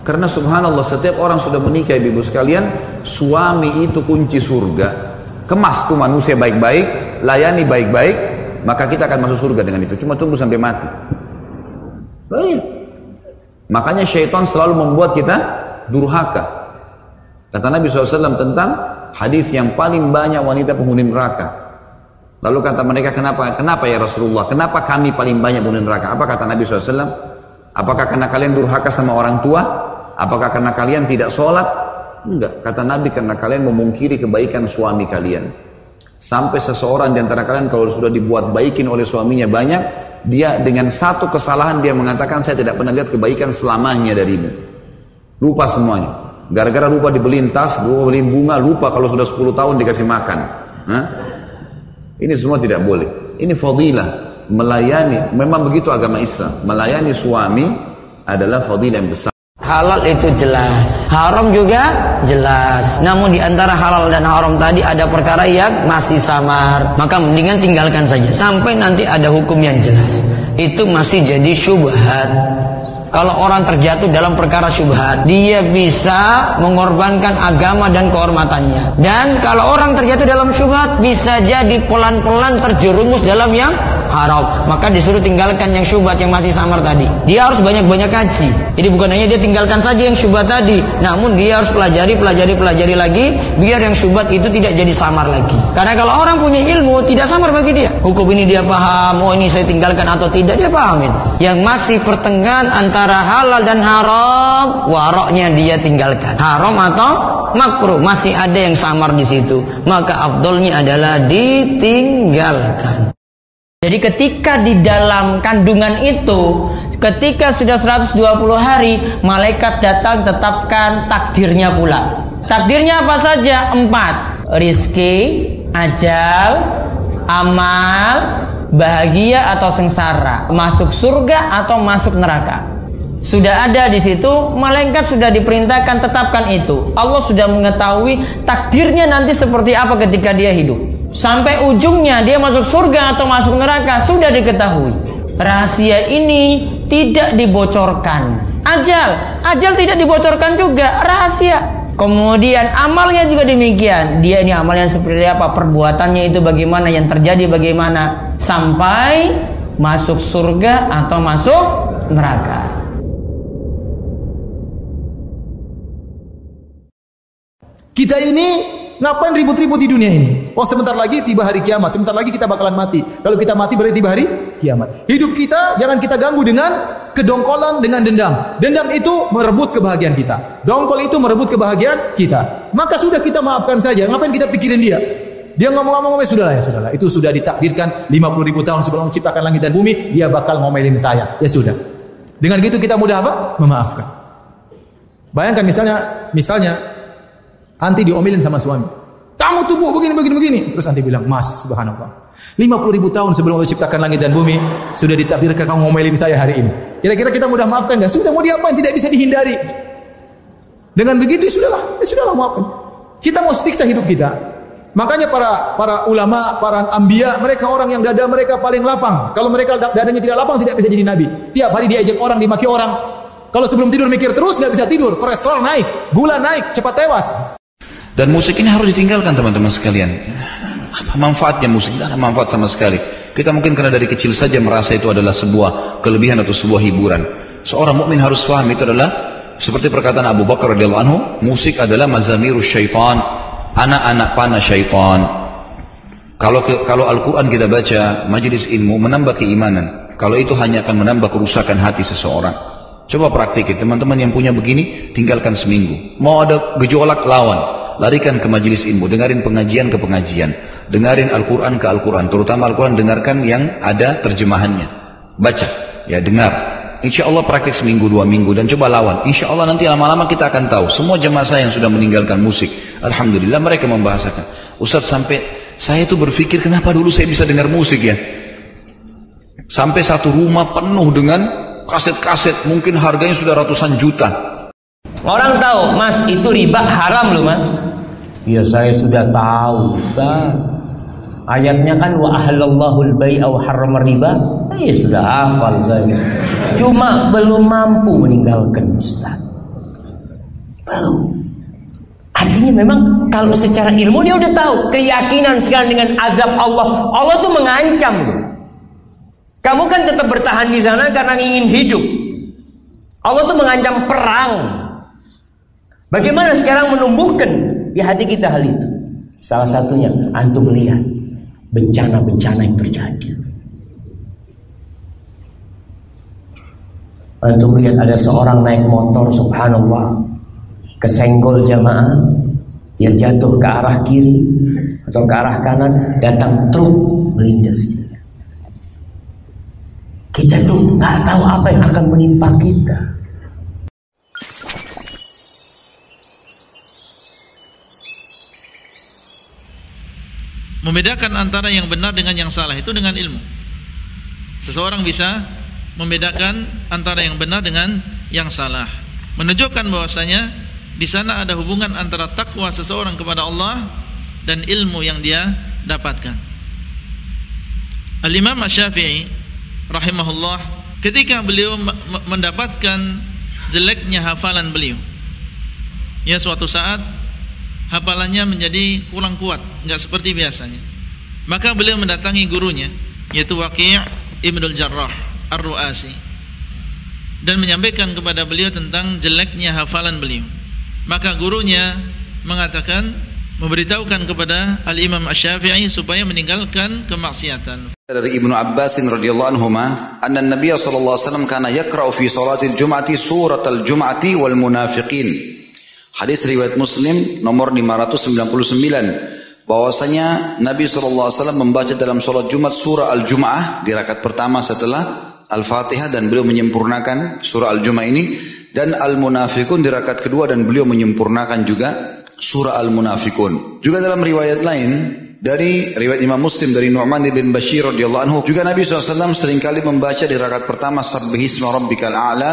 Karena subhanallah setiap orang sudah menikah ibu sekalian, suami itu kunci surga. Kemas tuh manusia baik-baik, layani baik-baik, maka kita akan masuk surga dengan itu. Cuma tunggu sampai mati. Banyak. Makanya syaitan selalu membuat kita durhaka. Kata Nabi SAW tentang hadis yang paling banyak wanita penghuni neraka. Lalu kata mereka, kenapa? Kenapa ya Rasulullah? Kenapa kami paling banyak penghuni neraka? Apa kata Nabi SAW? Apakah karena kalian durhaka sama orang tua? Apakah karena kalian tidak sholat? Enggak. Kata Nabi karena kalian memungkiri kebaikan suami kalian. Sampai seseorang di antara kalian kalau sudah dibuat baikin oleh suaminya banyak, dia dengan satu kesalahan dia mengatakan saya tidak pernah lihat kebaikan selamanya darimu. Lupa semuanya. Gara-gara lupa dibeliin tas, lupa beliin bunga, lupa kalau sudah 10 tahun dikasih makan. Hah? Ini semua tidak boleh. Ini fadilah. Melayani, memang begitu agama Islam. Melayani suami adalah fadilah yang besar. Halal itu jelas, haram juga jelas. Namun di antara halal dan haram tadi ada perkara yang masih samar. Maka mendingan tinggalkan saja sampai nanti ada hukum yang jelas. Itu masih jadi syubhat. Kalau orang terjatuh dalam perkara syubhat, dia bisa mengorbankan agama dan kehormatannya. Dan kalau orang terjatuh dalam syubhat, bisa jadi pelan-pelan terjerumus dalam yang haram. Maka disuruh tinggalkan yang syubhat yang masih samar tadi. Dia harus banyak-banyak kaji. Jadi bukan hanya dia tinggalkan saja yang syubhat tadi, namun dia harus pelajari, pelajari, pelajari lagi, biar yang syubhat itu tidak jadi samar lagi. Karena kalau orang punya ilmu, tidak samar bagi dia. Hukum ini dia paham, oh ini saya tinggalkan atau tidak, dia paham itu. Yang masih pertengahan antara halal dan haram, waroknya dia tinggalkan. Haram atau makruh masih ada yang samar di situ. Maka afdolnya adalah ditinggalkan. Jadi ketika di dalam kandungan itu, ketika sudah 120 hari, malaikat datang tetapkan takdirnya pula. Takdirnya apa saja? Empat. Rizki, ajal, amal, bahagia atau sengsara, masuk surga atau masuk neraka. Sudah ada di situ, malaikat sudah diperintahkan tetapkan itu. Allah sudah mengetahui takdirnya nanti seperti apa ketika dia hidup. Sampai ujungnya dia masuk surga atau masuk neraka sudah diketahui. Rahasia ini tidak dibocorkan. Ajal, ajal tidak dibocorkan juga, rahasia. Kemudian amalnya juga demikian. Dia ini amalnya seperti apa, perbuatannya itu bagaimana, yang terjadi bagaimana sampai masuk surga atau masuk neraka. Kita ini ngapain ribut-ribut di dunia ini? Oh sebentar lagi tiba hari kiamat, sebentar lagi kita bakalan mati. Kalau kita mati berarti tiba hari kiamat. Hidup kita jangan kita ganggu dengan kedongkolan dengan dendam. Dendam itu merebut kebahagiaan kita. Dongkol itu merebut kebahagiaan kita. Maka sudah kita maafkan saja. Ngapain kita pikirin dia? Dia ngomong-ngomong, sudahlah ya sudahlah. Itu sudah ditakdirkan 50 ribu tahun sebelum menciptakan langit dan bumi, dia bakal ngomelin saya. Ya sudah. Dengan gitu kita mudah apa? Memaafkan. Bayangkan misalnya, misalnya Anti diomelin sama suami. Kamu tubuh begini, begini, begini. Terus anti bilang, mas, subhanallah. 50 ribu tahun sebelum Allah ciptakan langit dan bumi, sudah ditakdirkan kamu ngomelin saya hari ini. Kira-kira kita mudah maafkan nggak? Sudah mau diapain? Tidak bisa dihindari. Dengan begitu ya sudahlah, ya sudahlah maafkan. Kita mau siksa hidup kita. Makanya para para ulama, para ambia, mereka orang yang dada mereka paling lapang. Kalau mereka dadanya tidak lapang, tidak bisa jadi nabi. Tiap hari diajak orang, dimaki orang. Kalau sebelum tidur mikir terus, nggak bisa tidur. Kolesterol naik, gula naik, cepat tewas. Dan musik ini harus ditinggalkan teman-teman sekalian. Apa manfaatnya musik? Tidak ada manfaat sama sekali. Kita mungkin karena dari kecil saja merasa itu adalah sebuah kelebihan atau sebuah hiburan. Seorang mukmin harus paham itu adalah seperti perkataan Abu Bakar radhiyallahu anhu, musik adalah mazamirus syaitan, anak-anak panah syaitan. Kalau kalau Al-Qur'an kita baca, majelis ilmu menambah keimanan. Kalau itu hanya akan menambah kerusakan hati seseorang. Coba praktikin, teman-teman yang punya begini, tinggalkan seminggu. Mau ada gejolak lawan, larikan ke majelis ilmu, dengarin pengajian ke pengajian, dengarin Al-Quran ke Al-Quran, terutama Al-Quran dengarkan yang ada terjemahannya, baca, ya dengar. Insya Allah praktek seminggu dua minggu dan coba lawan. Insya Allah nanti lama-lama kita akan tahu. Semua jemaah saya yang sudah meninggalkan musik, Alhamdulillah mereka membahasakan. Ustadz sampai saya itu berpikir kenapa dulu saya bisa dengar musik ya. Sampai satu rumah penuh dengan kaset-kaset mungkin harganya sudah ratusan juta. Orang tahu, Mas, itu riba haram loh, Mas. Ya saya sudah tahu Ustaz. Ayatnya kan wa ahlallahu al-bai'a wa harrama riba. Ya sudah hafal saya. Cuma belum mampu meninggalkan Ustaz. Belum. Artinya memang kalau secara ilmu dia udah tahu keyakinan sekarang dengan azab Allah. Allah tuh mengancam loh. Kamu kan tetap bertahan di sana karena ingin hidup. Allah tuh mengancam perang. Bagaimana sekarang menumbuhkan di hati kita hal itu? Salah satunya antum lihat bencana-bencana yang terjadi. Antum lihat ada seorang naik motor subhanallah kesenggol jamaah dia jatuh ke arah kiri atau ke arah kanan datang truk melindas kita tuh nggak tahu apa yang akan menimpa kita membedakan antara yang benar dengan yang salah itu dengan ilmu seseorang bisa membedakan antara yang benar dengan yang salah menunjukkan bahwasanya di sana ada hubungan antara takwa seseorang kepada Allah dan ilmu yang dia dapatkan. Al-Imam Syafi'i rahimahullah ketika beliau mendapatkan jeleknya hafalan beliau. Ya suatu saat hafalannya menjadi kurang kuat, enggak seperti biasanya. Maka beliau mendatangi gurunya yaitu Waqi' Ibnul Jarrah Ar-Ru'asi dan menyampaikan kepada beliau tentang jeleknya hafalan beliau. Maka gurunya mengatakan memberitahukan kepada Al-Imam Asy-Syafi'i supaya meninggalkan kemaksiatan. Dari Ibnu Abbas radhiyallahu anhu, anna Nabi sallallahu alaihi wasallam kana yaqra'u fi salatil jum'ati surat al-jum'ati wal munafiqin. Hadis riwayat Muslim nomor 599 bahwasanya Nabi wasallam membaca dalam salat Jumat surah Al-Jum'ah di rakaat pertama setelah Al-Fatihah dan beliau menyempurnakan surah Al-Jum'ah ini. Dan Al-Munafikun di rakaat kedua dan beliau menyempurnakan juga surah Al-Munafikun. Juga dalam riwayat lain dari riwayat Imam Muslim dari Nu'man bin Bashir radhiyallahu anhu juga Nabi SAW sering kali membaca di rakaat pertama Sabbihisma rabbikal a'la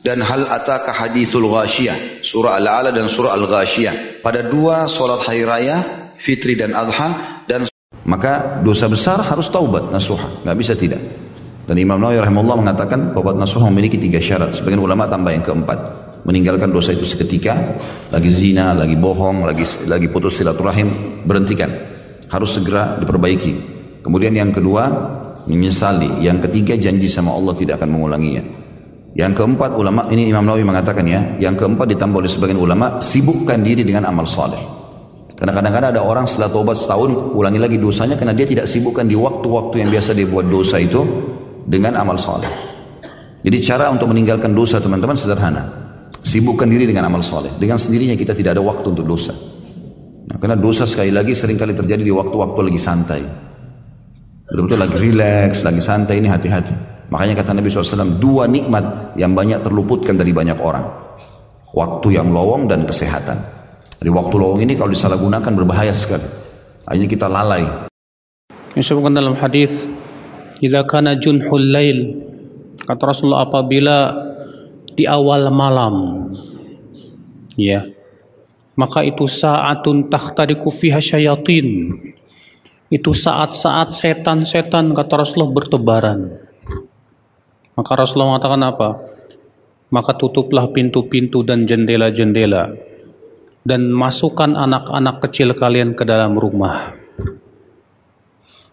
dan hal ataka hadithul ghashiyah surah al-a'la dan surah al-ghashiyah pada dua solat hari raya fitri dan adha dan maka dosa besar harus taubat nasuha nggak bisa tidak dan Imam Nawawi rahimahullah mengatakan bahwa nasuh memiliki tiga syarat. Sebagian ulama tambah yang keempat. Meninggalkan dosa itu seketika, lagi zina, lagi bohong, lagi lagi putus silaturahim, berhentikan. Harus segera diperbaiki. Kemudian yang kedua, menyesali. Yang ketiga, janji sama Allah tidak akan mengulanginya. Yang keempat ulama ini Imam Nawawi mengatakan ya, yang keempat ditambah oleh sebagian ulama sibukkan diri dengan amal saleh. Karena kadang-kadang ada orang setelah tobat setahun ulangi lagi dosanya karena dia tidak sibukkan di waktu-waktu yang biasa dia buat dosa itu dengan amal saleh. Jadi cara untuk meninggalkan dosa teman-teman sederhana. Sibukkan diri dengan amal saleh. Dengan sendirinya kita tidak ada waktu untuk dosa. Nah, karena dosa sekali lagi sering kali terjadi di waktu-waktu lagi santai. Betul-betul lagi rileks, lagi santai ini hati-hati. Makanya kata Nabi SAW, dua nikmat yang banyak terluputkan dari banyak orang. Waktu yang lowong dan kesehatan. Di waktu lowong ini kalau disalahgunakan berbahaya sekali. Hanya kita lalai. Disebutkan dalam hadis Jika kana junhul lail kata Rasulullah apabila di awal malam ya maka itu saatun tahtariku fiha syayatin itu saat-saat setan-setan kata Rasulullah bertebaran maka Rasulullah mengatakan apa maka tutuplah pintu-pintu dan jendela-jendela dan masukkan anak-anak kecil kalian ke dalam rumah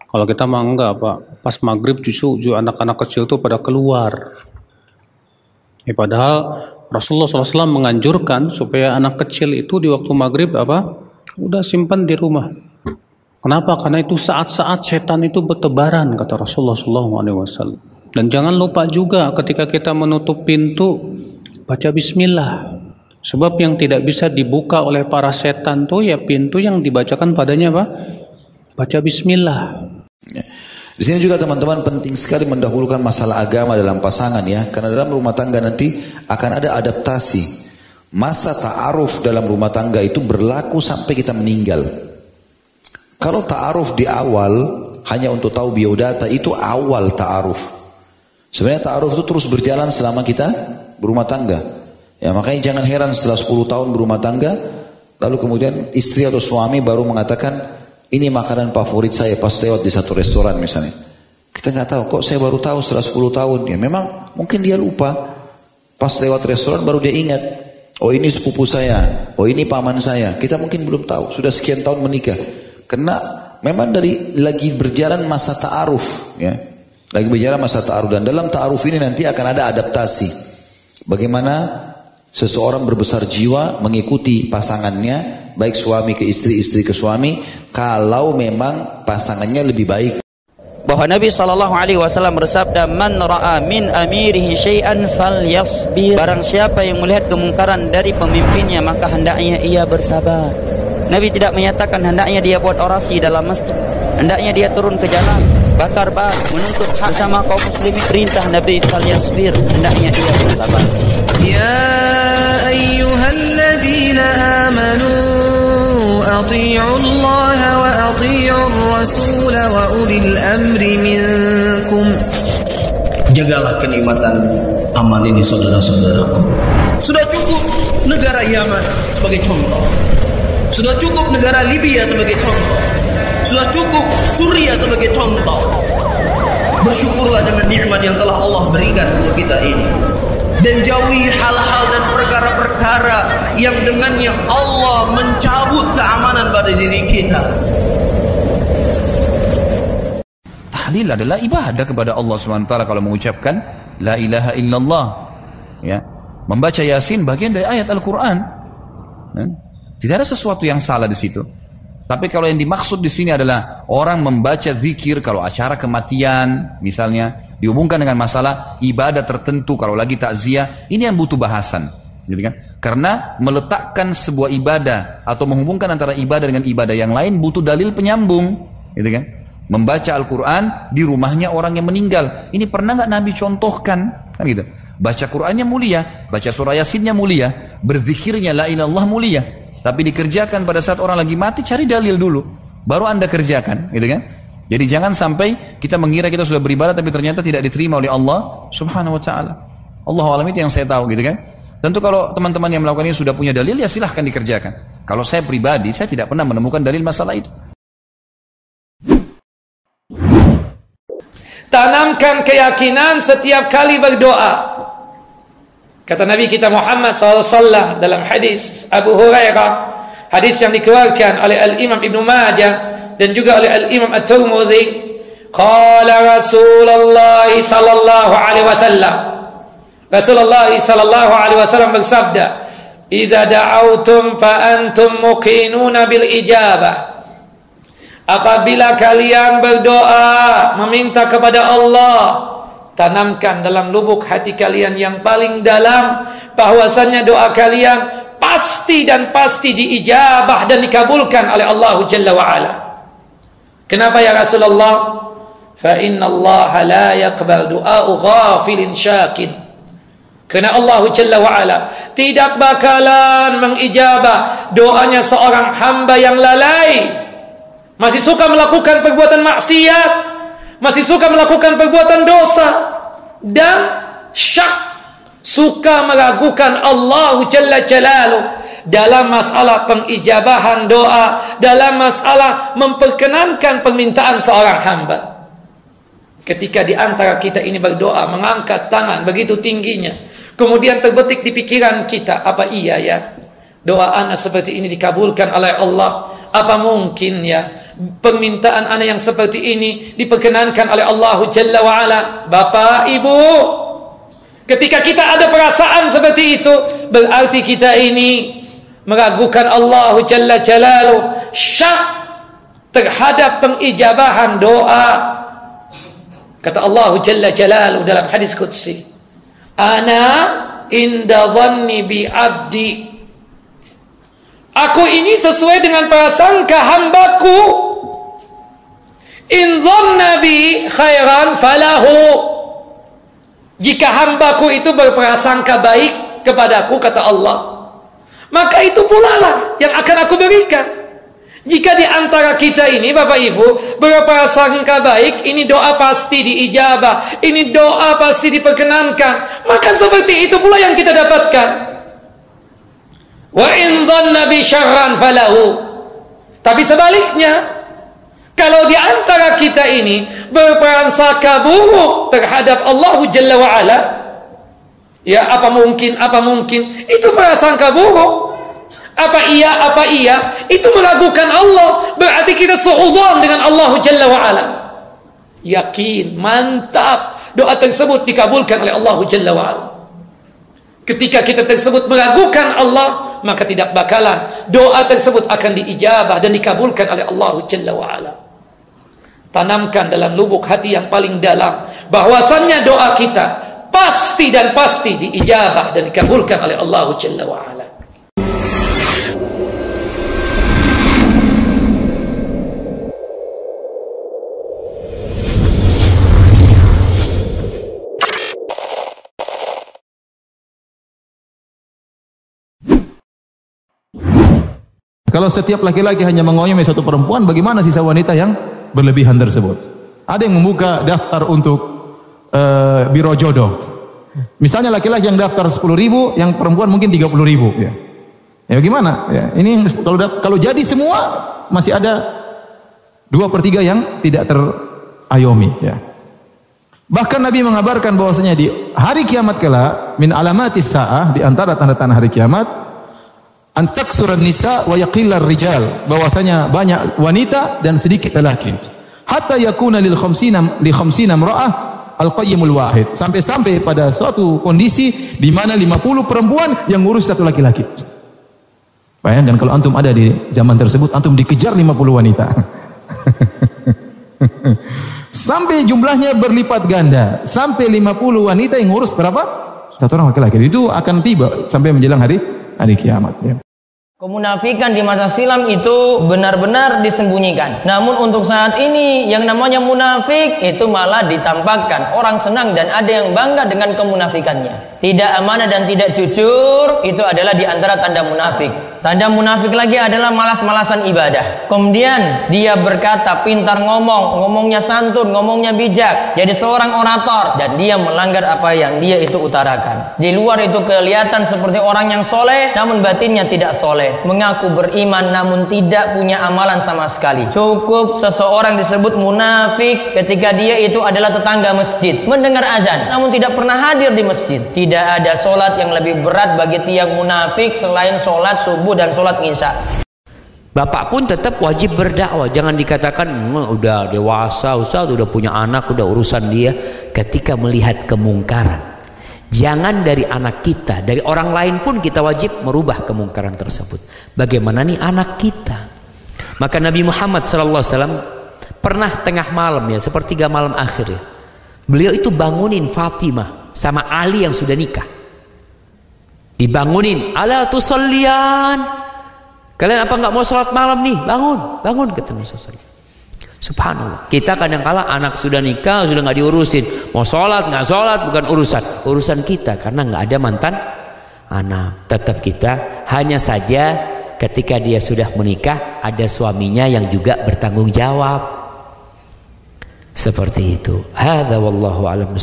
kalau kita mah enggak Pak, pas maghrib justru, anak-anak kecil tuh pada keluar. Ya, padahal Rasulullah SAW menganjurkan supaya anak kecil itu di waktu maghrib apa? Udah simpan di rumah. Kenapa? Karena itu saat-saat setan itu bertebaran kata Rasulullah SAW. Dan jangan lupa juga ketika kita menutup pintu baca Bismillah. Sebab yang tidak bisa dibuka oleh para setan tuh ya pintu yang dibacakan padanya apa? Baca Bismillah. Ya. Di sini juga teman-teman penting sekali mendahulukan masalah agama dalam pasangan ya, karena dalam rumah tangga nanti akan ada adaptasi. Masa ta'aruf dalam rumah tangga itu berlaku sampai kita meninggal. Kalau ta'aruf di awal hanya untuk tahu biodata itu awal ta'aruf. Sebenarnya ta'aruf itu terus berjalan selama kita berumah tangga. Ya makanya jangan heran setelah 10 tahun berumah tangga lalu kemudian istri atau suami baru mengatakan ini makanan favorit saya pas lewat di satu restoran misalnya. Kita nggak tahu kok saya baru tahu setelah 10 tahun. Ya memang mungkin dia lupa. Pas lewat restoran baru dia ingat. Oh ini sepupu saya, oh ini paman saya. Kita mungkin belum tahu, sudah sekian tahun menikah. Karena memang dari lagi berjalan masa ta'aruf ya. Lagi berjalan masa ta'aruf. Dan dalam ta'aruf ini nanti akan ada adaptasi. Bagaimana seseorang berbesar jiwa mengikuti pasangannya baik suami ke istri, istri ke suami kalau memang pasangannya lebih baik. Bahwa Nabi Shallallahu Alaihi Wasallam bersabda man ra'a min amirihi syai'an falyasbir. Barang siapa yang melihat kemungkaran dari pemimpinnya maka hendaknya ia bersabar. Nabi tidak menyatakan hendaknya dia buat orasi dalam masjid. Hendaknya dia turun ke jalan bakar bak menuntut hak bersama kaum muslimin. Perintah Nabi falyasbir hendaknya ia bersabar. Ya ayyuhalladzina amanu atii'u Allah wa atii'u ar-rasul wa ulil amri minkum. Jagalah kenikmatan aman ini saudara-saudaraku. Sudah cukup negara Yaman sebagai contoh. Sudah cukup negara Libya sebagai contoh. Sudah cukup Suriah sebagai contoh. Bersyukurlah dengan nikmat yang telah Allah berikan untuk kita ini dan jauhi hal-hal dan perkara-perkara yang dengannya Allah mencabut keamanan pada diri kita. Tahlil adalah ibadah kepada Allah SWT kalau mengucapkan La ilaha illallah. Ya. Membaca Yasin bagian dari ayat Al-Quran. Ya. Tidak ada sesuatu yang salah di situ. Tapi kalau yang dimaksud di sini adalah orang membaca zikir kalau acara kematian misalnya dihubungkan dengan masalah ibadah tertentu kalau lagi takziah ini yang butuh bahasan gitu kan? Karena meletakkan sebuah ibadah atau menghubungkan antara ibadah dengan ibadah yang lain butuh dalil penyambung gitu kan? Membaca Al-Quran di rumahnya orang yang meninggal. Ini pernah nggak Nabi contohkan? Kan gitu. Baca Qurannya mulia baca surah Yasinnya mulia berzikirnya la ilallah mulia tapi dikerjakan pada saat orang lagi mati cari dalil dulu baru anda kerjakan gitu kan jadi jangan sampai kita mengira kita sudah beribadah tapi ternyata tidak diterima oleh Allah Subhanahu wa taala. Allah alam itu yang saya tahu gitu kan. Tentu kalau teman-teman yang melakukan ini sudah punya dalil ya silahkan dikerjakan. Kalau saya pribadi saya tidak pernah menemukan dalil masalah itu. Tanamkan keyakinan setiap kali berdoa. Kata Nabi kita Muhammad SAW dalam hadis Abu Hurairah, hadis yang dikeluarkan oleh Al Imam Ibn Majah dan juga oleh Al-Imam At-Tirmidzi qala Rasulullah sallallahu alaihi wasallam. Rasulullah sallallahu alaihi wasallam bersabda idza da'autum fa antum muqinuna bil ijabah. Apabila kalian berdoa meminta kepada Allah tanamkan dalam lubuk hati kalian yang paling dalam bahwasannya doa kalian pasti dan pasti diijabah dan dikabulkan oleh Allah Jalla wa ala. Kenapa ya Rasulullah? Fa inna Allah la yaqbal du'a ghafilin syakin. Karena Allah Jalla wa ala tidak bakalan mengijabah doanya seorang hamba yang lalai. Masih suka melakukan perbuatan maksiat, masih suka melakukan perbuatan dosa dan syak suka meragukan Allah Jalla Jalaluh dalam masalah pengijabahan doa, dalam masalah memperkenankan permintaan seorang hamba. Ketika di antara kita ini berdoa, mengangkat tangan begitu tingginya, kemudian terbetik di pikiran kita, apa iya ya? Doa anak seperti ini dikabulkan oleh Allah. Apa mungkin ya permintaan anak yang seperti ini diperkenankan oleh Allah Jalla wa ala? Bapak, Ibu, ketika kita ada perasaan seperti itu, berarti kita ini meragukan Allah Jalla Jalalu syak terhadap pengijabahan doa. Kata Allah Jalla Jalalu dalam hadis Qudsi ana inda dhanni bi abdi. Aku ini sesuai dengan prasangka hambaku in dhanna bi khairan falahu jika hambaku itu berprasangka baik kepadaku kata Allah maka itu pula lah yang akan aku berikan. Jika di antara kita ini Bapak Ibu berprasangka baik, ini doa pasti diijabah, ini doa pasti diperkenankan, maka seperti itu pula yang kita dapatkan. Wa in dhanna bi syarran falahu. Tapi sebaliknya, kalau di antara kita ini berprasangka buruk terhadap Allah Jalla wa ala, Ya, apa mungkin, apa mungkin. Itu prasangka buruk. Apa iya, apa iya. Itu meragukan Allah. Berarti kita seudon dengan Allah Jalla wa'ala. Yakin, mantap. Doa tersebut dikabulkan oleh Allah Jalla wa'ala. Ketika kita tersebut meragukan Allah, maka tidak bakalan doa tersebut akan diijabah dan dikabulkan oleh Allah Jalla wa'ala. Tanamkan dalam lubuk hati yang paling dalam bahwasannya doa kita pasti dan pasti diijabah dan dikabulkan oleh Allah Jalla wa'ala. Kalau setiap laki-laki hanya mengayomi satu perempuan, bagaimana sisa wanita yang berlebihan tersebut? Ada yang membuka daftar untuk uh, biro jodoh. Misalnya laki-laki yang daftar 10 ribu, yang perempuan mungkin 30 ribu. Ya, ya gimana? Ya, ini kalau kalau jadi semua masih ada dua per tiga yang tidak terayomi. Ya. Bahkan Nabi mengabarkan bahwasanya di hari kiamat kala min alamatis saah di antara tanda-tanda hari kiamat antak surat nisa wa yaqillar rijal bahwasanya banyak wanita dan sedikit lelaki. Hatta yakuna lil khamsina li khamsina imra'ah al qayyimul wahid. Sampai-sampai pada suatu kondisi di mana 50 perempuan yang ngurus satu laki-laki. Bayangkan kalau antum ada di zaman tersebut antum dikejar 50 wanita. Sampai jumlahnya berlipat ganda. Sampai 50 wanita yang ngurus berapa? Satu orang laki-laki. Itu akan tiba sampai menjelang hari hari kiamat ya. Kemunafikan di masa silam itu benar-benar disembunyikan. Namun untuk saat ini yang namanya munafik itu malah ditampakkan. Orang senang dan ada yang bangga dengan kemunafikannya. Tidak amanah dan tidak jujur itu adalah di antara tanda munafik. Tanda munafik lagi adalah malas-malasan ibadah. Kemudian dia berkata pintar ngomong, ngomongnya santun, ngomongnya bijak. Jadi seorang orator dan dia melanggar apa yang dia itu utarakan. Di luar itu kelihatan seperti orang yang soleh, namun batinnya tidak soleh. Mengaku beriman namun tidak punya amalan sama sekali. Cukup seseorang disebut munafik ketika dia itu adalah tetangga masjid. Mendengar azan namun tidak pernah hadir di masjid. Ada solat yang lebih berat bagi tiang munafik selain solat subuh dan sholat isya. Bapak pun tetap wajib berdakwah. Jangan dikatakan udah dewasa, ustaz udah punya anak, udah urusan dia. Ketika melihat kemungkaran, jangan dari anak kita, dari orang lain pun kita wajib merubah kemungkaran tersebut. Bagaimana nih anak kita? Maka Nabi Muhammad SAW pernah tengah malam ya, sepertiga malam akhir ya. Beliau itu bangunin Fatimah sama Ali yang sudah nikah. Dibangunin, ala tusallian. Kalian apa nggak mau sholat malam nih? Bangun, bangun kata Nabi SAW. Subhanallah. Kita kadang kala anak sudah nikah sudah nggak diurusin. Mau sholat nggak sholat bukan urusan. Urusan kita karena nggak ada mantan anak. Tetap kita hanya saja ketika dia sudah menikah ada suaminya yang juga bertanggung jawab. Seperti itu. Hada wallahu alam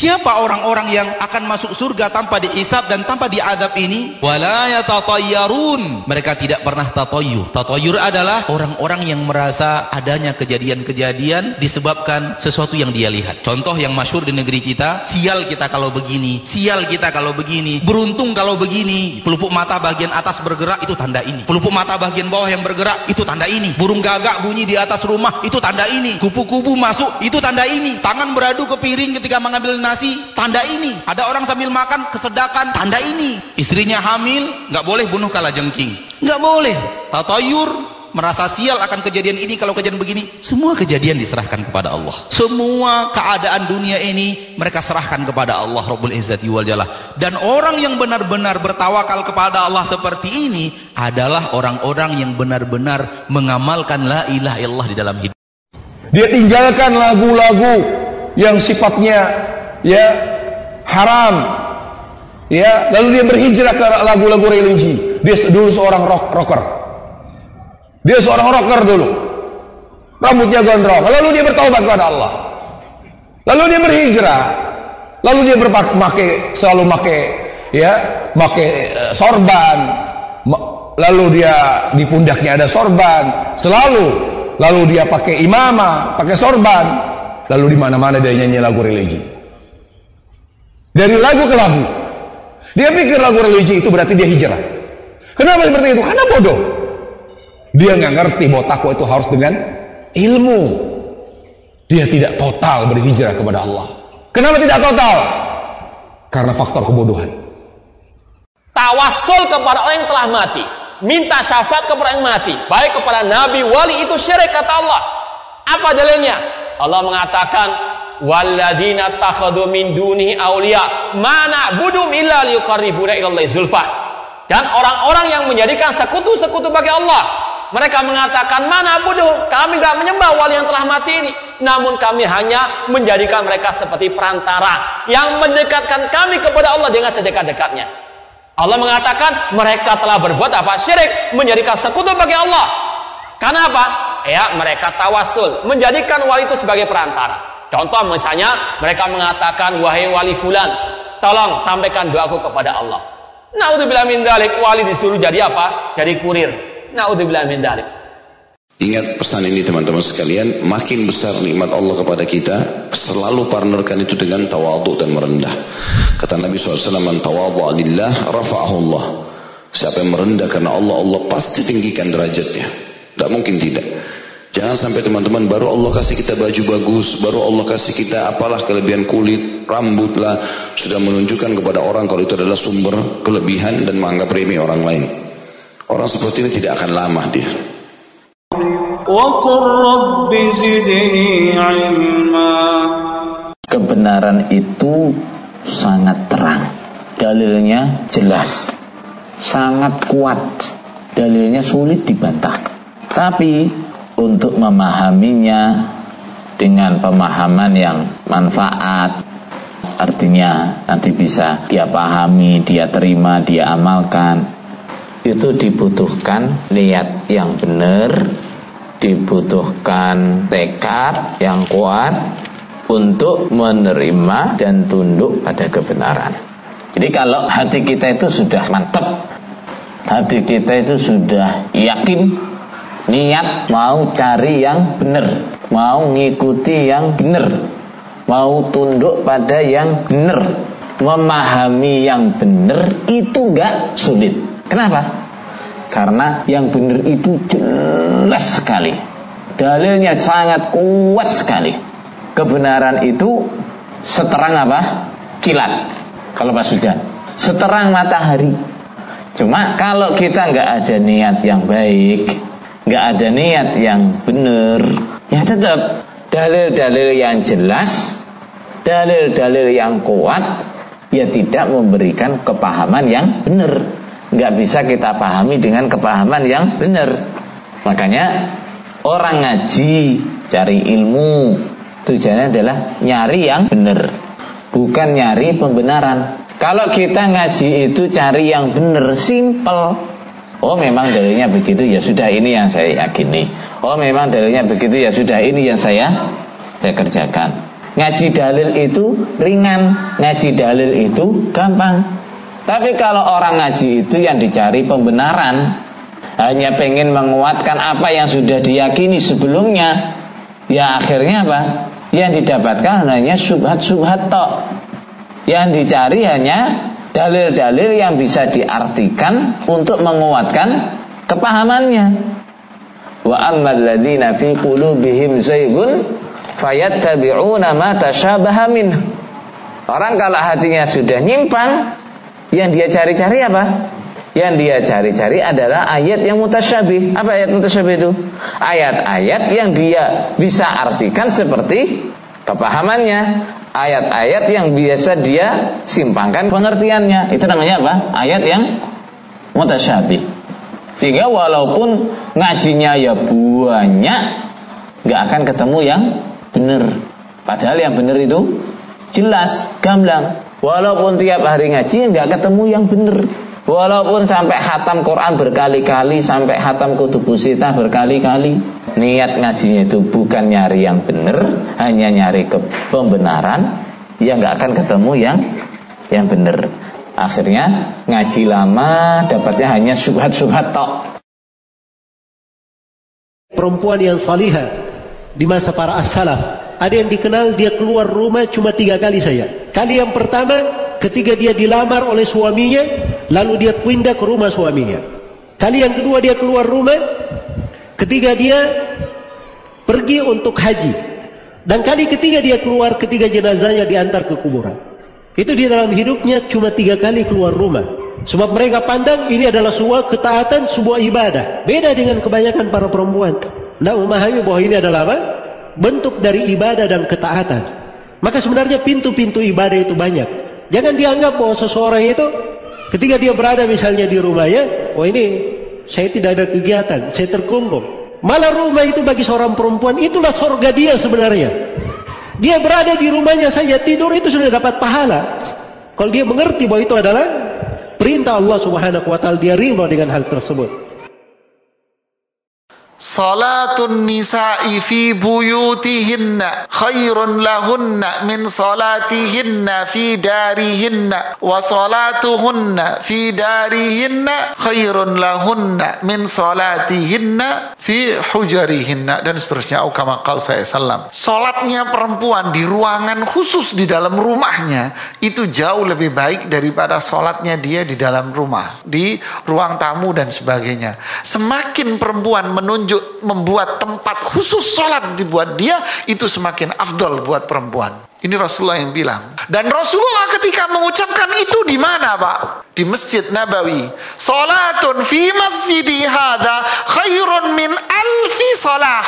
Siapa orang-orang yang akan masuk surga tanpa dihisab dan tanpa diadab ini? Wala yatatayyarun. Mereka tidak pernah tatoyur. Tatoyur adalah orang-orang yang merasa adanya kejadian-kejadian disebabkan sesuatu yang dia lihat. Contoh yang masyur di negeri kita, sial kita kalau begini, sial kita kalau begini, beruntung kalau begini. Pelupuk mata bagian atas bergerak itu tanda ini. Pelupuk mata bagian bawah yang bergerak itu tanda ini. Burung gagak bunyi di atas rumah itu tanda ini. Kupu-kupu masuk itu tanda ini. Tangan beradu ke piring ketika mengambil nasi, tanda ini. Ada orang sambil makan kesedakan, tanda ini. Istrinya hamil, nggak boleh bunuh kala jengking. Nggak boleh. Tatayur, merasa sial akan kejadian ini kalau kejadian begini. Semua kejadian diserahkan kepada Allah. Semua keadaan dunia ini mereka serahkan kepada Allah Rabbul Izzati wal. Dan orang yang benar-benar bertawakal kepada Allah seperti ini adalah orang-orang yang benar-benar mengamalkan la ilaha illallah di dalam hidup. Dia tinggalkan lagu-lagu yang sifatnya ya haram. Ya lalu dia berhijrah ke lagu-lagu religi. Dia dulu seorang rock rocker. Dia seorang rocker dulu. Rambutnya gondrong. Lalu dia bertobat kepada Allah. Lalu dia berhijrah. Lalu dia berpakai selalu pakai ya pakai uh, sorban. Lalu dia di pundaknya ada sorban. Selalu. Lalu dia pakai imamah, pakai sorban, lalu di mana-mana dia nyanyi lagu religi. Dari lagu ke lagu. Dia pikir lagu religi itu berarti dia hijrah. Kenapa seperti itu? Karena bodoh. Dia nggak ngerti bahwa takwa itu harus dengan ilmu. Dia tidak total berhijrah kepada Allah. Kenapa tidak total? Karena faktor kebodohan. Tawasul kepada orang yang telah mati. Minta syafaat kepada yang mati. Baik kepada nabi, wali itu syirik kata Allah. Apa dalilnya? Allah mengatakan, Walladina takhadu min dunihi awliya mana budum illa liyuqarribuna ilallahi zulfah. Dan orang-orang yang menjadikan sekutu-sekutu bagi Allah. Mereka mengatakan, mana bodoh, kami gak menyembah wali yang telah mati ini. Namun kami hanya menjadikan mereka seperti perantara. Yang mendekatkan kami kepada Allah dengan sedekat-dekatnya. Allah mengatakan, mereka telah berbuat apa? Syirik, menjadikan sekutu bagi Allah. Karena apa? Ya, mereka tawasul, menjadikan wali itu sebagai perantara. Contoh misalnya, mereka mengatakan, wahai wali fulan, tolong sampaikan doaku kepada Allah. Naudzubillah min dalik, wali disuruh jadi apa? Jadi kurir. Naudzubillah min dalik. Ingat pesan ini teman-teman sekalian, makin besar nikmat Allah kepada kita, selalu partnerkan itu dengan tawadhu dan merendah. Kata Nabi SAW, Man tawadhu lillah, rafa'ahu Allah. Siapa yang merendah karena Allah, Allah pasti tinggikan derajatnya. Tidak mungkin tidak. Jangan sampai teman-teman baru Allah kasih kita baju bagus, baru Allah kasih kita apalah kelebihan kulit, rambut lah, sudah menunjukkan kepada orang kalau itu adalah sumber kelebihan dan menganggap remeh orang lain. Orang seperti ini tidak akan lama dia. Kebenaran itu sangat terang. Dalilnya jelas. Sangat kuat. Dalilnya sulit dibantah. Tapi untuk memahaminya dengan pemahaman yang manfaat. Artinya nanti bisa dia pahami, dia terima, dia amalkan. Itu dibutuhkan niat yang benar dibutuhkan tekad yang kuat untuk menerima dan tunduk pada kebenaran. Jadi kalau hati kita itu sudah mantap hati kita itu sudah yakin niat mau cari yang benar mau ngikuti yang benar mau tunduk pada yang benar memahami yang benar itu gak sulit. Kenapa? Karena yang benar itu jelas sekali. Dalilnya sangat kuat sekali. Kebenaran itu seterang apa? Kilat. Kalau pas hujan. Seterang matahari. Cuma kalau kita nggak ada niat yang baik nggak ada niat yang benar. Ya tetap dalil-dalil yang jelas dalil-dalil yang kuat ya tidak memberikan kepahaman yang benar. Nggak bisa kita pahami dengan kepahaman yang benar. Makanya orang ngaji cari ilmu tujuannya adalah nyari yang benar bukan nyari pembenaran. Kalau kita ngaji itu cari yang benar simple oh memang dalilnya begitu. Ya sudah ini yang saya yakini. Oh memang dalilnya begitu. Ya sudah ini yang saya saya kerjakan. Ngaji dalil itu ringan. Ngaji dalil itu gampang. Tapi kalau orang ngaji itu yang dicari pembenaran Hanya pengen menguatkan apa yang sudah diyakini sebelumnya Ya akhirnya apa? Yang didapatkan hanya subhat-subhat tok. Yang dicari hanya dalil-dalil yang bisa diartikan Untuk menguatkan kepahamannya Wa ammal fi qulubihim zaygun fayattabi'una ma tashabaha Orang kalau hatinya sudah nyimpang yang dia cari-cari apa? Yang dia cari-cari adalah ayat yang mutasyabih. Apa ayat mutasyabih itu? Ayat-ayat yang dia bisa artikan seperti kepahamannya. Ayat-ayat yang biasa dia simpangkan pengertiannya. Itu namanya apa? Ayat yang mutasyabih. Sehingga walaupun ngajinya ya banyak, nggak akan ketemu yang benar. Padahal yang benar itu jelas, gamblang. Walaupun tiap hari ngaji nggak ketemu yang benar. Walaupun sampai khatam Quran berkali-kali, sampai khatam kutubusita berkali-kali, niat ngajinya itu bukan nyari yang benar, hanya nyari ke pembenaran, ya nggak akan ketemu yang yang benar. Akhirnya ngaji lama dapatnya hanya subhat-subhat tok. perempuan yang salihah di masa para as-salaf. Ada yang dikenal dia keluar rumah cuma tiga kali saja. Kali yang pertama ketika dia dilamar oleh suaminya, lalu dia pindah ke rumah suaminya. Kali yang kedua dia keluar rumah ketika dia pergi untuk haji. Dan kali ketiga dia keluar ketika jenazahnya diantar ke kuburan. Itu di dalam hidupnya cuma tiga kali keluar rumah. Sebab mereka pandang ini adalah sebuah ketaatan, sebuah ibadah. Beda dengan kebanyakan para perempuan. Tidak memahami bahwa ini adalah apa? Bentuk dari ibadah dan ketaatan. Maka sebenarnya pintu-pintu ibadah itu banyak. Jangan dianggap bahwa seseorang itu ketika dia berada misalnya di rumahnya, wah ini saya tidak ada kegiatan, saya terkungkung. Malah rumah itu bagi seorang perempuan itulah sorga dia sebenarnya. Dia berada di rumahnya saja tidur itu sudah dapat pahala. Kalau dia mengerti bahwa itu adalah perintah Allah Subhanahu wa taala dia ridha dengan hal tersebut. Salatun nisa'i fi buyutihinna khairun lahunna min salatihinna fi darihinna wa salatuhunna fi darihinna khairun lahunna min salatihinna fi hujarihinna dan seterusnya. Au kama qal saya sallam salatnya perempuan di ruangan khusus di dalam rumahnya itu jauh lebih baik daripada salatnya dia di dalam rumah di ruang tamu dan sebagainya. Semakin perempuan menunjuk membuat tempat khusus sholat dibuat dia itu semakin afdol buat perempuan. Ini Rasulullah yang bilang. Dan Rasulullah ketika mengucapkan itu di mana, Pak? Di Masjid Nabawi. Salatun fi masjidi hadha khairun min alfi salah.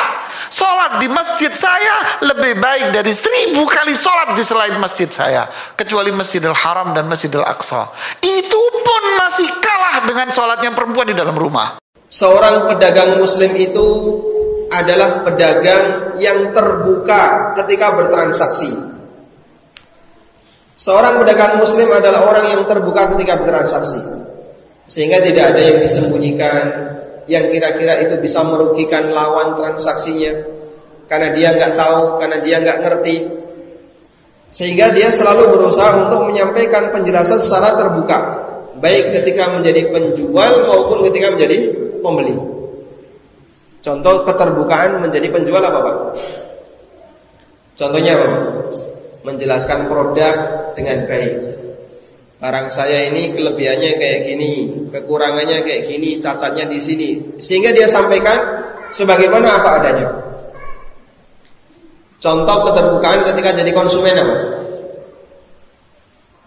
Salat di masjid saya lebih baik dari seribu kali salat di selain masjid saya. Kecuali Masjidil Haram dan Masjidil Aqsa. Itu pun masih kalah dengan salatnya perempuan di dalam rumah. Seorang pedagang muslim itu adalah pedagang yang terbuka ketika bertransaksi. Seorang pedagang muslim adalah orang yang terbuka ketika bertransaksi. Sehingga tidak ada yang disembunyikan yang kira-kira itu bisa merugikan lawan transaksinya karena dia nggak tahu, karena dia nggak ngerti. Sehingga dia selalu berusaha untuk menyampaikan penjelasan secara terbuka, baik ketika menjadi penjual maupun ketika menjadi pembeli. Contoh keterbukaan menjadi penjual apa Pak? Contohnya? Menjelaskan produk dengan baik. Barang saya ini kelebihannya kayak gini, kekurangannya kayak gini, cacatnya di sini. Sehingga dia sampaikan sebagaimana apa adanya. Contoh keterbukaan ketika jadi konsumen apa?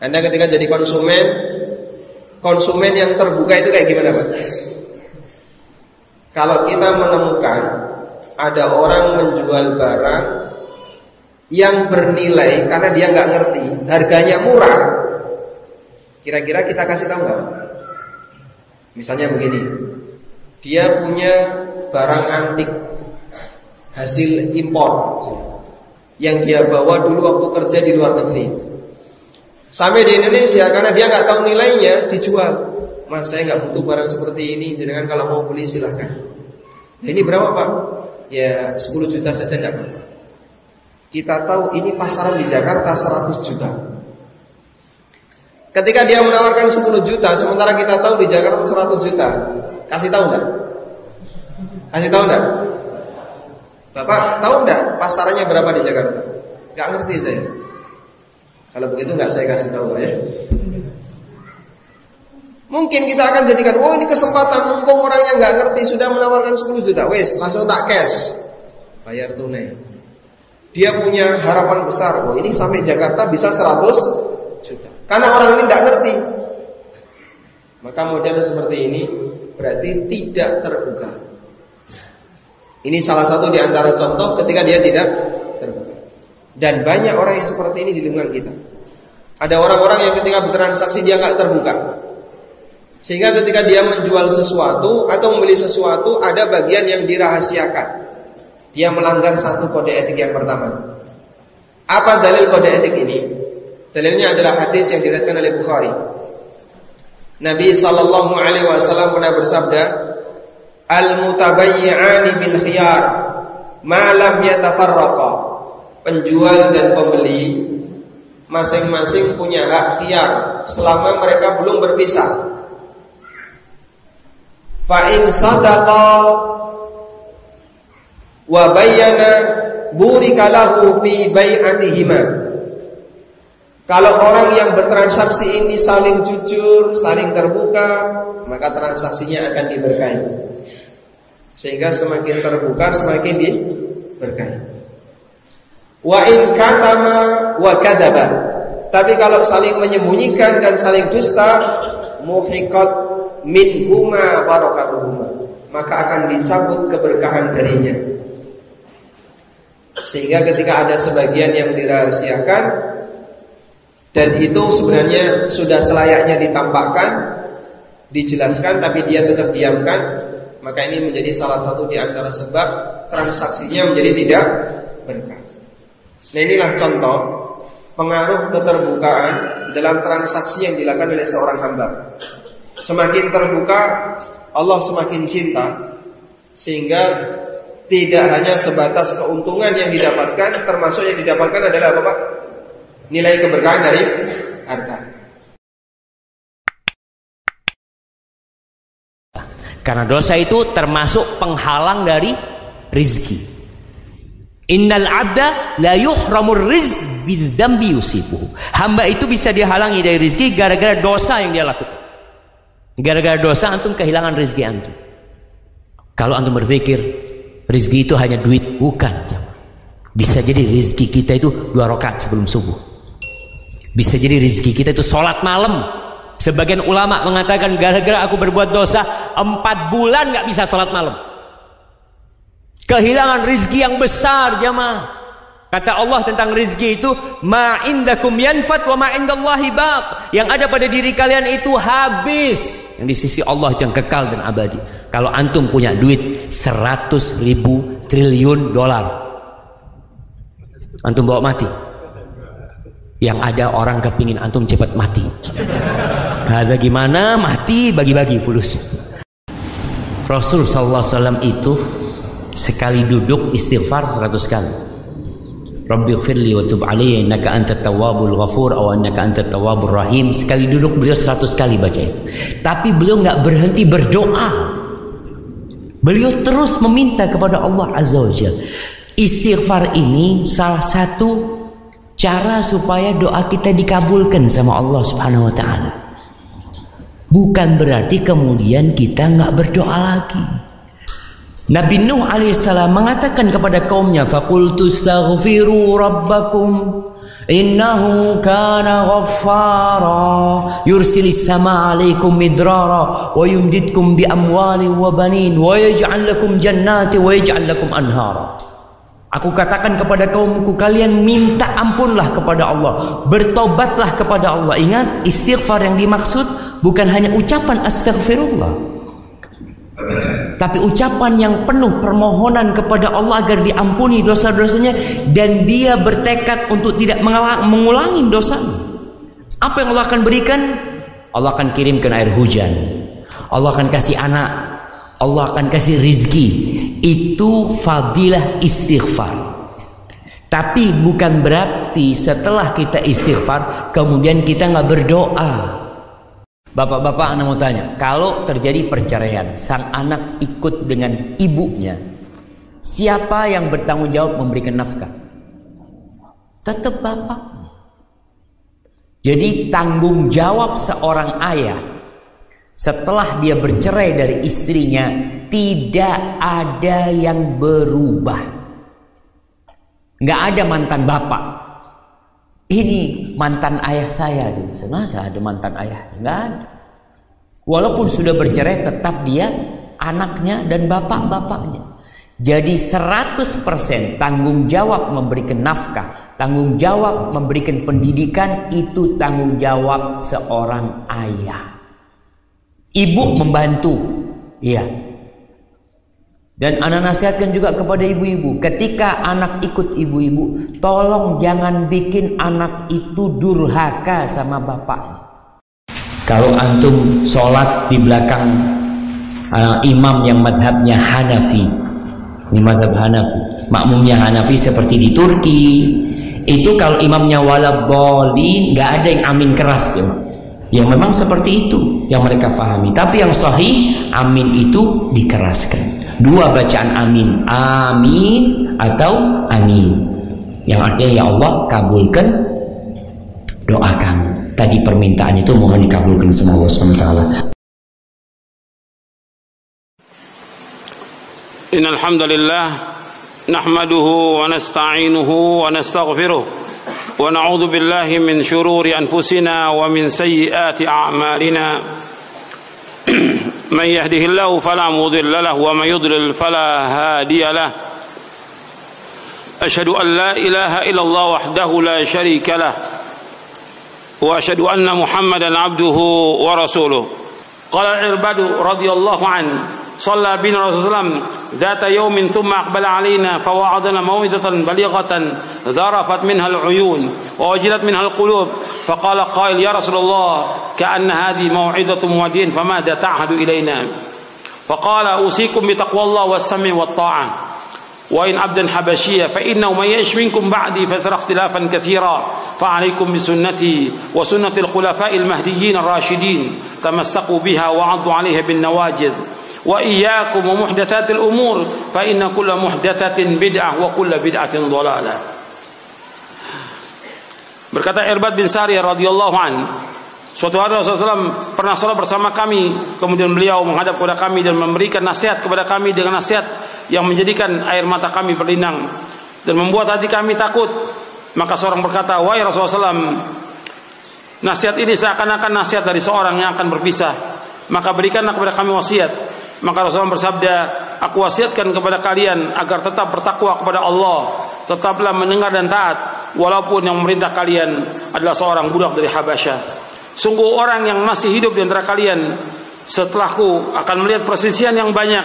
Anda ketika jadi konsumen, konsumen yang terbuka itu kayak gimana Pak? Kalau kita menemukan ada orang menjual barang yang bernilai karena dia nggak ngerti, harganya murah, kira-kira kita kasih tahu nggak? Misalnya begini, dia punya barang antik hasil impor yang dia bawa dulu waktu kerja di luar negeri. Sampai di Indonesia karena dia nggak tahu nilainya dijual. Mas saya nggak butuh barang seperti ini, dengan kalau mau beli silahkan. Nah, ini berapa pak? Ya 10 juta saja enggak apa Kita tahu ini pasaran di Jakarta 100 juta. Ketika dia menawarkan 10 juta, sementara kita tahu di Jakarta 100 juta, kasih tahu enggak? Kasih tahu enggak? Bapak tahu enggak pasarannya berapa di Jakarta? Enggak ngerti saya. Kalau begitu enggak saya kasih tahu ya. Mungkin kita akan jadikan, oh ini kesempatan mumpung orangnya nggak ngerti sudah menawarkan 10 juta, wes langsung tak cash, bayar tunai. Dia punya harapan besar, oh ini sampai Jakarta bisa 100 juta. Karena orang ini nggak ngerti, maka model seperti ini berarti tidak terbuka. Ini salah satu di antara contoh ketika dia tidak terbuka. Dan banyak orang yang seperti ini di lingkungan kita. Ada orang-orang yang ketika bertransaksi dia nggak terbuka. Sehingga ketika dia menjual sesuatu atau membeli sesuatu ada bagian yang dirahasiakan. Dia melanggar satu kode etik yang pertama. Apa dalil kode etik ini? Dalilnya adalah hadis yang diriwayatkan oleh Bukhari. Nabi sallallahu alaihi wasallam pernah bersabda, "Al-mutabayyi'ani bil khiyar ma lam yatafarraqa." Penjual dan pembeli masing-masing punya hak khiyar selama mereka belum berpisah. Fa in sadaqa wa bayyana burika lahu fi bai'atihima. Kalau orang yang bertransaksi ini saling jujur, saling terbuka, maka transaksinya akan diberkahi. Sehingga semakin terbuka, semakin diberkahi. Wa in katama wa kadaba. Tapi kalau saling menyembunyikan dan saling dusta, muhiqat min huma barakatuhuma. Maka akan dicabut keberkahan darinya. Sehingga ketika ada sebagian yang dirahasiakan, dan itu sebenarnya sudah selayaknya ditampakkan, dijelaskan tapi dia tetap diamkan, maka ini menjadi salah satu di antara sebab transaksinya menjadi tidak berkah. Nah inilah contoh pengaruh keterbukaan dalam transaksi yang dilakukan oleh seorang hamba. Semakin terbuka, Allah semakin cinta sehingga tidak hanya sebatas keuntungan yang didapatkan, termasuk yang didapatkan adalah apa Pak? nilai keberkahan dari harta. Karena dosa itu termasuk penghalang dari rizki. Innal abda la yuhramur rizq bidzambi yusifuhu. Hamba itu bisa dihalangi dari rizki gara-gara dosa yang dia lakukan. Gara-gara dosa antum kehilangan rizki antum. Kalau antum berpikir rizki itu hanya duit, bukan. Bisa jadi rizki kita itu dua rakaat sebelum subuh. Bisa jadi rizki kita itu sholat malam. Sebagian ulama mengatakan gara-gara aku berbuat dosa empat bulan nggak bisa sholat malam. Kehilangan rizki yang besar jamaah. Kata Allah tentang rizki itu ma indakum yanfat wa ma indallahi baq. Yang ada pada diri kalian itu habis. Yang di sisi Allah yang kekal dan abadi. Kalau antum punya duit 100 ribu triliun dolar. Antum bawa mati. Yang ada orang kepingin antum cepat mati. Nah, bagaimana mati bagi-bagi fulus. Rasul sallallahu alaihi wasallam itu sekali duduk istighfar 100 kali. Rabbi firli wa tub alayya innaka antat tawwabul ghafur atau innaka antat tawwabur rahim. Sekali duduk beliau 100 kali baca itu. Tapi beliau nggak berhenti berdoa. Beliau terus meminta kepada Allah Azza wa Jalla. Istighfar ini salah satu cara supaya doa kita dikabulkan sama Allah Subhanahu wa taala. Bukan berarti kemudian kita nggak berdoa lagi. Nabi Nuh alaihissalam mengatakan kepada kaumnya, "Faqultu astaghfiru rabbakum innahu kana ghaffara yursilis sama alaikum midrara wa yumdidkum bi amwali wa banin wa yaj'al lakum jannati wa yaj'al lakum anhara." Aku katakan kepada kaumku kalian minta ampunlah kepada Allah, bertobatlah kepada Allah. Ingat istighfar yang dimaksud bukan hanya ucapan astagfirullah. Tapi ucapan yang penuh permohonan kepada Allah agar diampuni dosa-dosanya dan dia bertekad untuk tidak mengulangi dosa. Apa yang Allah akan berikan? Allah akan kirimkan air hujan. Allah akan kasih anak. Allah akan kasih rizki itu fadilah istighfar. Tapi bukan berarti setelah kita istighfar kemudian kita nggak berdoa. Bapak-bapak anak mau tanya, kalau terjadi perceraian, sang anak ikut dengan ibunya, siapa yang bertanggung jawab memberikan nafkah? Tetap bapak. Jadi tanggung jawab seorang ayah setelah dia bercerai dari istrinya tidak ada yang berubah nggak ada mantan bapak ini mantan ayah saya masa ada mantan ayah? Nggak ada. Walaupun sudah bercerai tetap dia anaknya dan bapak-bapaknya. Jadi 100% tanggung jawab memberikan nafkah tanggung jawab memberikan pendidikan itu tanggung jawab seorang ayah. Ibu membantu. Iya. Dan anak nasihatkan juga kepada ibu-ibu, ketika anak ikut ibu-ibu, tolong jangan bikin anak itu durhaka sama bapak. Kalau antum sholat di belakang uh, imam yang madhabnya Hanafi, ini madhab Hanafi, makmumnya Hanafi seperti di Turki, itu kalau imamnya walad nggak ada yang amin keras ya. Yang memang seperti itu yang mereka fahami. Tapi yang sahih amin itu dikeraskan Dua bacaan amin. Amin atau amin. Yang artinya ya Allah kabulkan doa kami. Tadi permintaan itu mohon dikabulkan sama Allah SWT. إن الحمد لله نحمده ونستعينه ونستغفره ونعوذ بالله من شرور أنفسنا ومن سيئات أعمالنا من يهده الله فلا مضل له ومن يضلل فلا هادي له. أشهد أن لا إله إلا الله وحده لا شريك له وأشهد أن محمدا عبده ورسوله. قال العرباد رضي الله عنه صلى بنا رسول الله عليه وسلم ذات يوم ثم أقبل علينا فوعظنا موعظة بليغة ذرفت منها العيون ووجلت منها القلوب فقال قائل يا رسول الله كأن هذه موعظة مودين فماذا تعهد إلينا؟ فقال أوصيكم بتقوى الله والسمع والطاعة وإن عبدا حبشيا فإنه من يعش منكم بعدي فسر اختلافا كثيرا فعليكم بسنتي وسنة الخلفاء المهديين الراشدين تمسكوا بها وعضوا عليها بالنواجذ. wa iyyakum muhdatsatil umur. Fa inna kulla muhdatsatin bid'ah wa kulla bid'atin dhalalah berkata Irbad bin Sari radhiyallahu an suatu hari Rasulullah SAW pernah salat bersama kami. Kemudian beliau menghadap kepada kami dan memberikan nasihat kepada kami dengan nasihat yang menjadikan air mata kami berlinang dan membuat hati kami takut. Maka seorang berkata wahai Rasulullah SAW nasihat ini seakan-akan nasihat dari seorang yang akan berpisah. Maka berikanlah kepada kami wasiat. Maka Rasulullah bersabda, "Aku wasiatkan kepada kalian agar tetap bertakwa kepada Allah, tetaplah mendengar dan taat walaupun yang memerintah kalian adalah seorang budak dari Habasyah. Sungguh orang yang masih hidup di antara kalian setelahku akan melihat persisian yang banyak,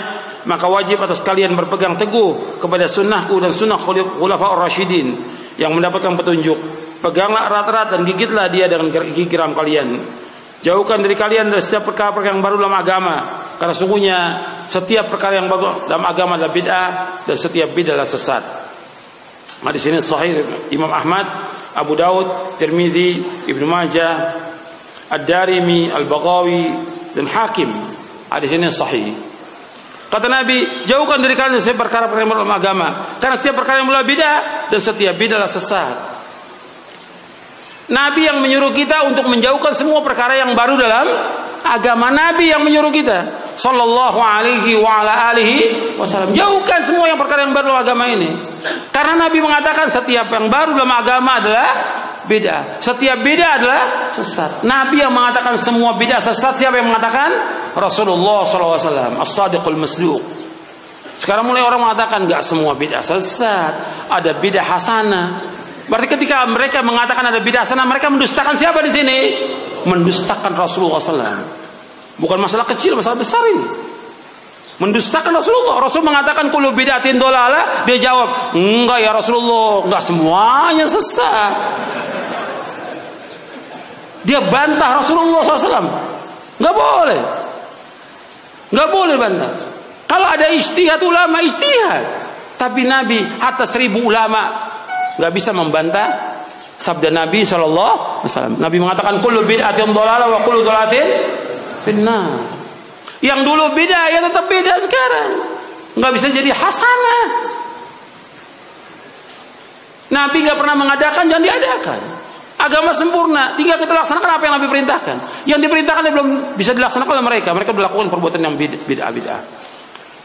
maka wajib atas kalian berpegang teguh kepada sunnahku dan sunnah khulafaur rasyidin yang mendapatkan petunjuk. Peganglah erat-erat dan gigitlah dia dengan gigi kalian. Jauhkan dari kalian dari setiap perkara-perkara yang baru dalam agama karena sungguhnya setiap perkara yang baru dalam agama adalah bid'ah dan setiap bid'ah adalah sesat. Hadis ini sahih Imam Ahmad, Abu Daud, Tirmidzi, Ibnu Majah, Ad-Darimi, Al-Baghawi dan Hakim. Hadis ini sahih. Kata Nabi, jauhkan dari kalian setiap perkara-perkara yang dalam agama karena setiap perkara yang mulai bid'ah dan setiap bid'ah adalah sesat. Nabi yang menyuruh kita untuk menjauhkan semua perkara yang baru dalam agama. Nabi yang menyuruh kita sallallahu alaihi wa ala alihi wasallam. Jauhkan semua yang perkara yang baru dalam agama ini. Karena Nabi mengatakan setiap yang baru dalam agama adalah beda. Setiap beda adalah sesat. Nabi yang mengatakan semua beda sesat siapa yang mengatakan? Rasulullah SAW. As-sadiqul masduq. Sekarang mulai orang mengatakan nggak semua beda sesat, ada beda hasanah. Berarti ketika mereka mengatakan ada bidah sana, mereka mendustakan siapa di sini? Mendustakan Rasulullah SAW. Bukan masalah kecil, masalah besar ini. Mendustakan Rasulullah. Rasul mengatakan kulu bidatin dolala. Dia jawab, enggak ya Rasulullah, enggak semuanya sesat. Dia bantah Rasulullah SAW. Enggak boleh. Enggak boleh bantah. Kalau ada istihad ulama istihad. Tapi Nabi atas seribu ulama nggak bisa membantah sabda Nabi Alaihi Nabi mengatakan kullu bid'atin dolala wa kullu dolatin finnar. Yang dulu beda ya tetap beda sekarang. Nggak bisa jadi hasanah. Nabi nggak pernah mengadakan jangan diadakan. Agama sempurna, tinggal kita laksanakan apa yang Nabi perintahkan. Yang diperintahkan belum bisa dilaksanakan oleh mereka. Mereka melakukan perbuatan yang bid'ah bid'ah.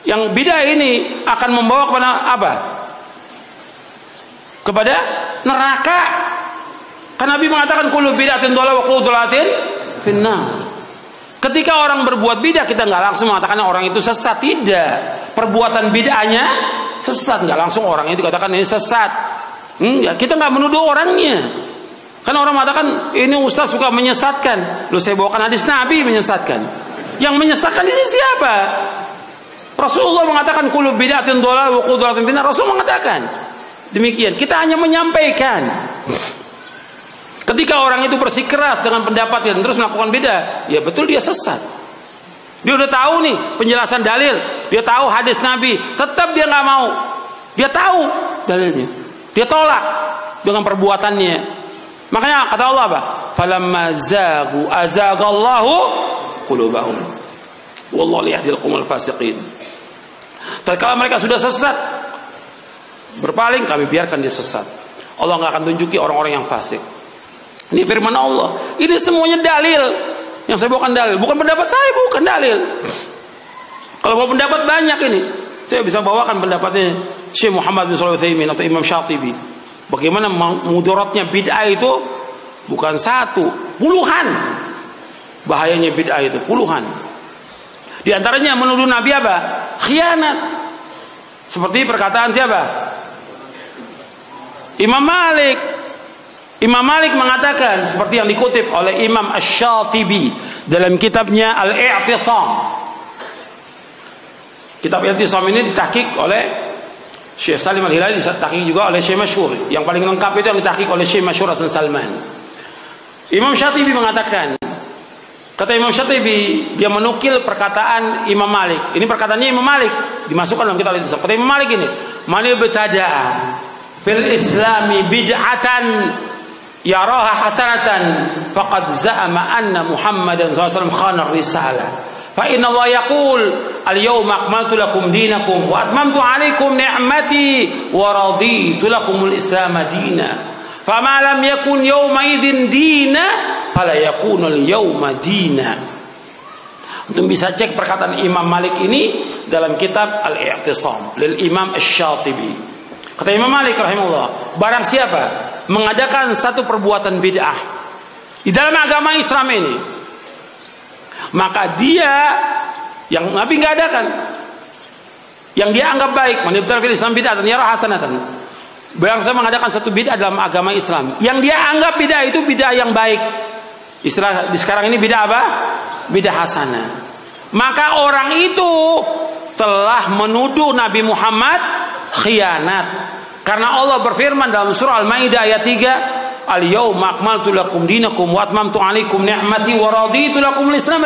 Yang bid'ah ini akan membawa kepada apa? Kepada neraka. Karena Nabi mengatakan kullu bid'atin dhalalah wa kullu dhalatin finnar. Ketika orang berbuat bid'ah kita nggak langsung mengatakan orang itu sesat tidak. Perbuatan bid'ahnya sesat nggak langsung orang itu katakan ini sesat. Enggak, kita nggak menuduh orangnya. Karena orang mengatakan ini ustaz suka menyesatkan. Lu saya bawakan hadis Nabi menyesatkan. Yang menyesatkan ini siapa? Rasulullah mengatakan kullu bid'atin dhalalah wa kullu dhalatin finnar. Rasul mengatakan Demikian, kita hanya menyampaikan. Ketika orang itu bersikeras dengan pendapat dan terus melakukan beda, ya betul dia sesat. Dia udah tahu nih penjelasan dalil, dia tahu hadis Nabi, tetap dia nggak mau. Dia tahu dalilnya, dia tolak dengan perbuatannya. Makanya kata Allah apa? Falamma zagu azagallahu qulubahum. Wallahu yahdil qaumal fasiqin. Tatkala mereka sudah sesat, berpaling kami biarkan dia sesat. Allah nggak akan tunjuki orang-orang yang fasik. Ini firman Allah. Ini semuanya dalil. Yang saya bukan dalil, bukan pendapat saya, bukan dalil. Kalau mau pendapat banyak ini, saya bisa bawakan pendapatnya Syekh Muhammad bin Shalih Utsaimin atau Imam Syatibi. Bagaimana mudaratnya bid'ah itu bukan satu, puluhan. Bahayanya bid'ah itu puluhan. Di antaranya menuduh Nabi apa? Khianat. Seperti perkataan siapa? Imam Malik. Imam Malik mengatakan seperti yang dikutip oleh Imam Ash-Shatibi dalam kitabnya Al-I'tisam. Kitab I'tisam ini ditahqiq oleh Syekh Salim Al-Hilali ditahqiq juga oleh Syekh Masyhur. Yang paling lengkap itu yang ditahqiq oleh Syekh Masyhur Hasan Salman. Imam Syatibi mengatakan Kata Imam Syatibi, dia menukil perkataan Imam Malik. Ini perkataannya Imam Malik dimasukkan dalam kitab itu. Kata Imam Malik ini, "Man ibtada'a fil islami bid'atan yaraha hasanatan faqad za'ama anna Muhammadan sallallahu alaihi wasallam khana risalah." Fa inna Allah yaqul al-yawma akmaltu lakum dinakum wa atmamtu alaikum ni'mati wa raditu lakumul islam dina. Fama lam yakun yawma idzin dina fala yakunul yawma dina. Untuk bisa cek perkataan Imam Malik ini dalam kitab Al-I'tisam lil Imam Asy-Syatibi. Kata Imam Malik rahimahullah, barang siapa mengadakan satu perbuatan bid'ah di dalam agama Islam ini, maka dia yang Nabi nggak adakan, yang dia anggap baik, manibtar fil Islam bid'ah dan yara hasanatan. Barang saya mengadakan satu bid'ah dalam agama Islam, yang dia anggap bid'ah itu bid'ah yang baik. Istilah di sekarang ini bid'ah apa? Bid'ah hasanah. Maka orang itu telah menuduh Nabi Muhammad khianat. Karena Allah berfirman dalam surah Al-Maidah ayat 3, Al-yawma akmaltu lakum dinakum wa atmamtu alaikum ni'mati wa raditu lakum al-Islam.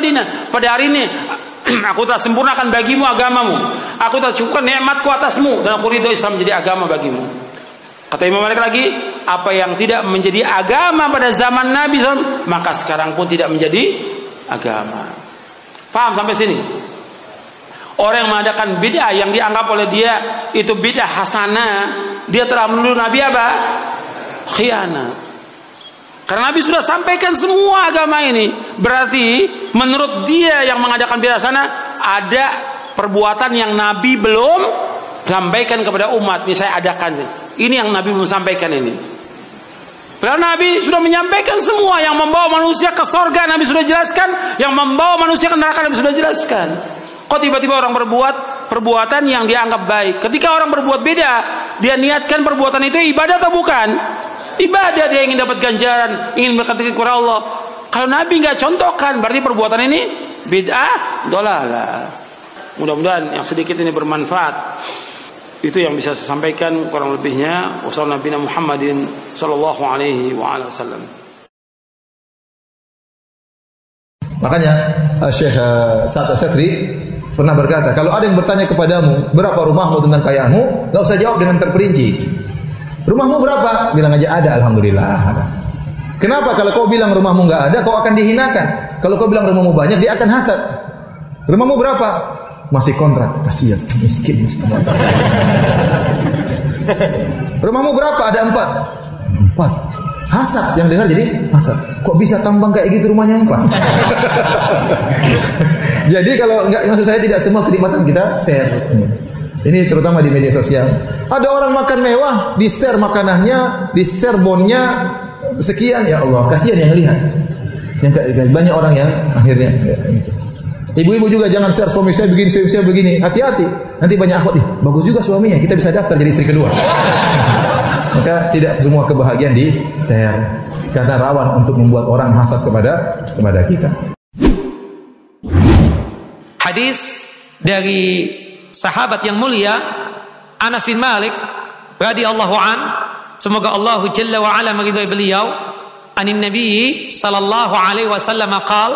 Pada hari ini aku telah sempurnakan bagimu agamamu. Aku telah cukupkan nikmatku atasmu dan aku ridho Islam menjadi agama bagimu. Kata Imam Malik lagi, apa yang tidak menjadi agama pada zaman Nabi SAW, maka sekarang pun tidak menjadi agama. Paham sampai sini? Orang yang mengadakan bid'ah yang dianggap oleh dia itu bid'ah hasanah, dia telah menuduh Nabi apa? Khianat. Karena Nabi sudah sampaikan semua agama ini. Berarti menurut dia yang mengadakan bid'ah sana ada perbuatan yang Nabi belum sampaikan kepada umat. Ini saya adakan sih. Ini yang Nabi mau sampaikan ini. Padahal Nabi sudah menyampaikan semua yang membawa manusia ke sorga Nabi sudah jelaskan, yang membawa manusia ke neraka Nabi sudah jelaskan. Kok tiba-tiba orang berbuat perbuatan yang dianggap baik? Ketika orang berbuat beda, dia niatkan perbuatan itu ibadah atau bukan? Ibadah dia ingin dapat ganjaran, ingin mendekati kepada Allah. Kalau Nabi nggak contohkan, berarti perbuatan ini bid'ah, dolalah. Mudah-mudahan yang sedikit ini bermanfaat itu yang bisa saya sampaikan kurang lebihnya wassalamu Nabi Muhammadin sallallahu alaihi wa ala wasallam Makanya uh, Syekh uh, Sa'ad Satri pernah berkata, kalau ada yang bertanya kepadamu, berapa rumahmu tentang kayamu, enggak usah jawab dengan terperinci. Rumahmu berapa? Bilang aja ada, alhamdulillah. Kenapa kalau kau bilang rumahmu enggak ada, kau akan dihinakan. Kalau kau bilang rumahmu banyak, dia akan hasad. Rumahmu berapa? Masih kontrak. Kasihan, miskin, miskin. Rumahmu berapa? Ada empat. Empat. Hasad yang dengar jadi hasad. Kok bisa tambang kayak gitu rumahnya empat? jadi kalau enggak maksud saya tidak semua kenikmatan kita share. Ini terutama di media sosial. Ada orang makan mewah, di share makanannya, di share bonnya sekian ya Allah. Kasihan yang lihat. Yang banyak orang yang akhirnya ya, gitu. Ibu-ibu juga jangan share suami saya begini, suami saya begini. Hati-hati. Nanti banyak akhwat nih. Bagus juga suaminya. Kita bisa daftar jadi istri kedua. Maka tidak semua kebahagiaan di share karena rawan untuk membuat orang hasad kepada kepada kita. Hadis dari sahabat yang mulia Anas bin Malik radhiyallahu an. Semoga Allah jalla wa ala meridhai beliau. Anin nabi sallallahu alaihi wasallam qaal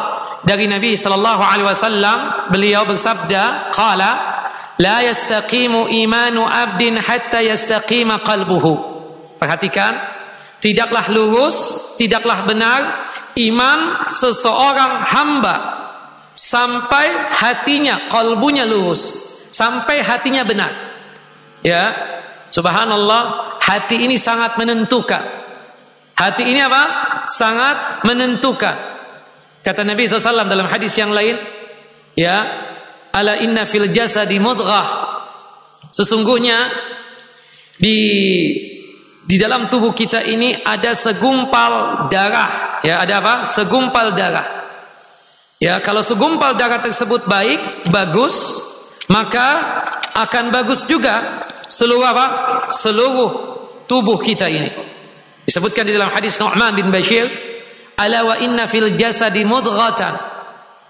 dari nabi sallallahu alaihi wasallam beliau bersabda qala la yastaqimu imanu abdin hatta yastaqima qalbuhu. Perhatikan tidaklah lurus tidaklah benar iman seseorang hamba sampai hatinya kalbunya lurus sampai hatinya benar. Ya, subhanallah, hati ini sangat menentukan. Hati ini apa? Sangat menentukan. Kata Nabi SAW dalam hadis yang lain, ya, ala inna fil jasadi mudghah. Sesungguhnya di di dalam tubuh kita ini ada segumpal darah, ya, ada apa? Segumpal darah. Ya, kalau segumpal darah tersebut baik, bagus, maka akan bagus juga seluruh apa? Seluruh tubuh kita ini. Disebutkan di dalam hadis Nu'man bin Bashir, "Ala wa inna fil jasadi mudghatan."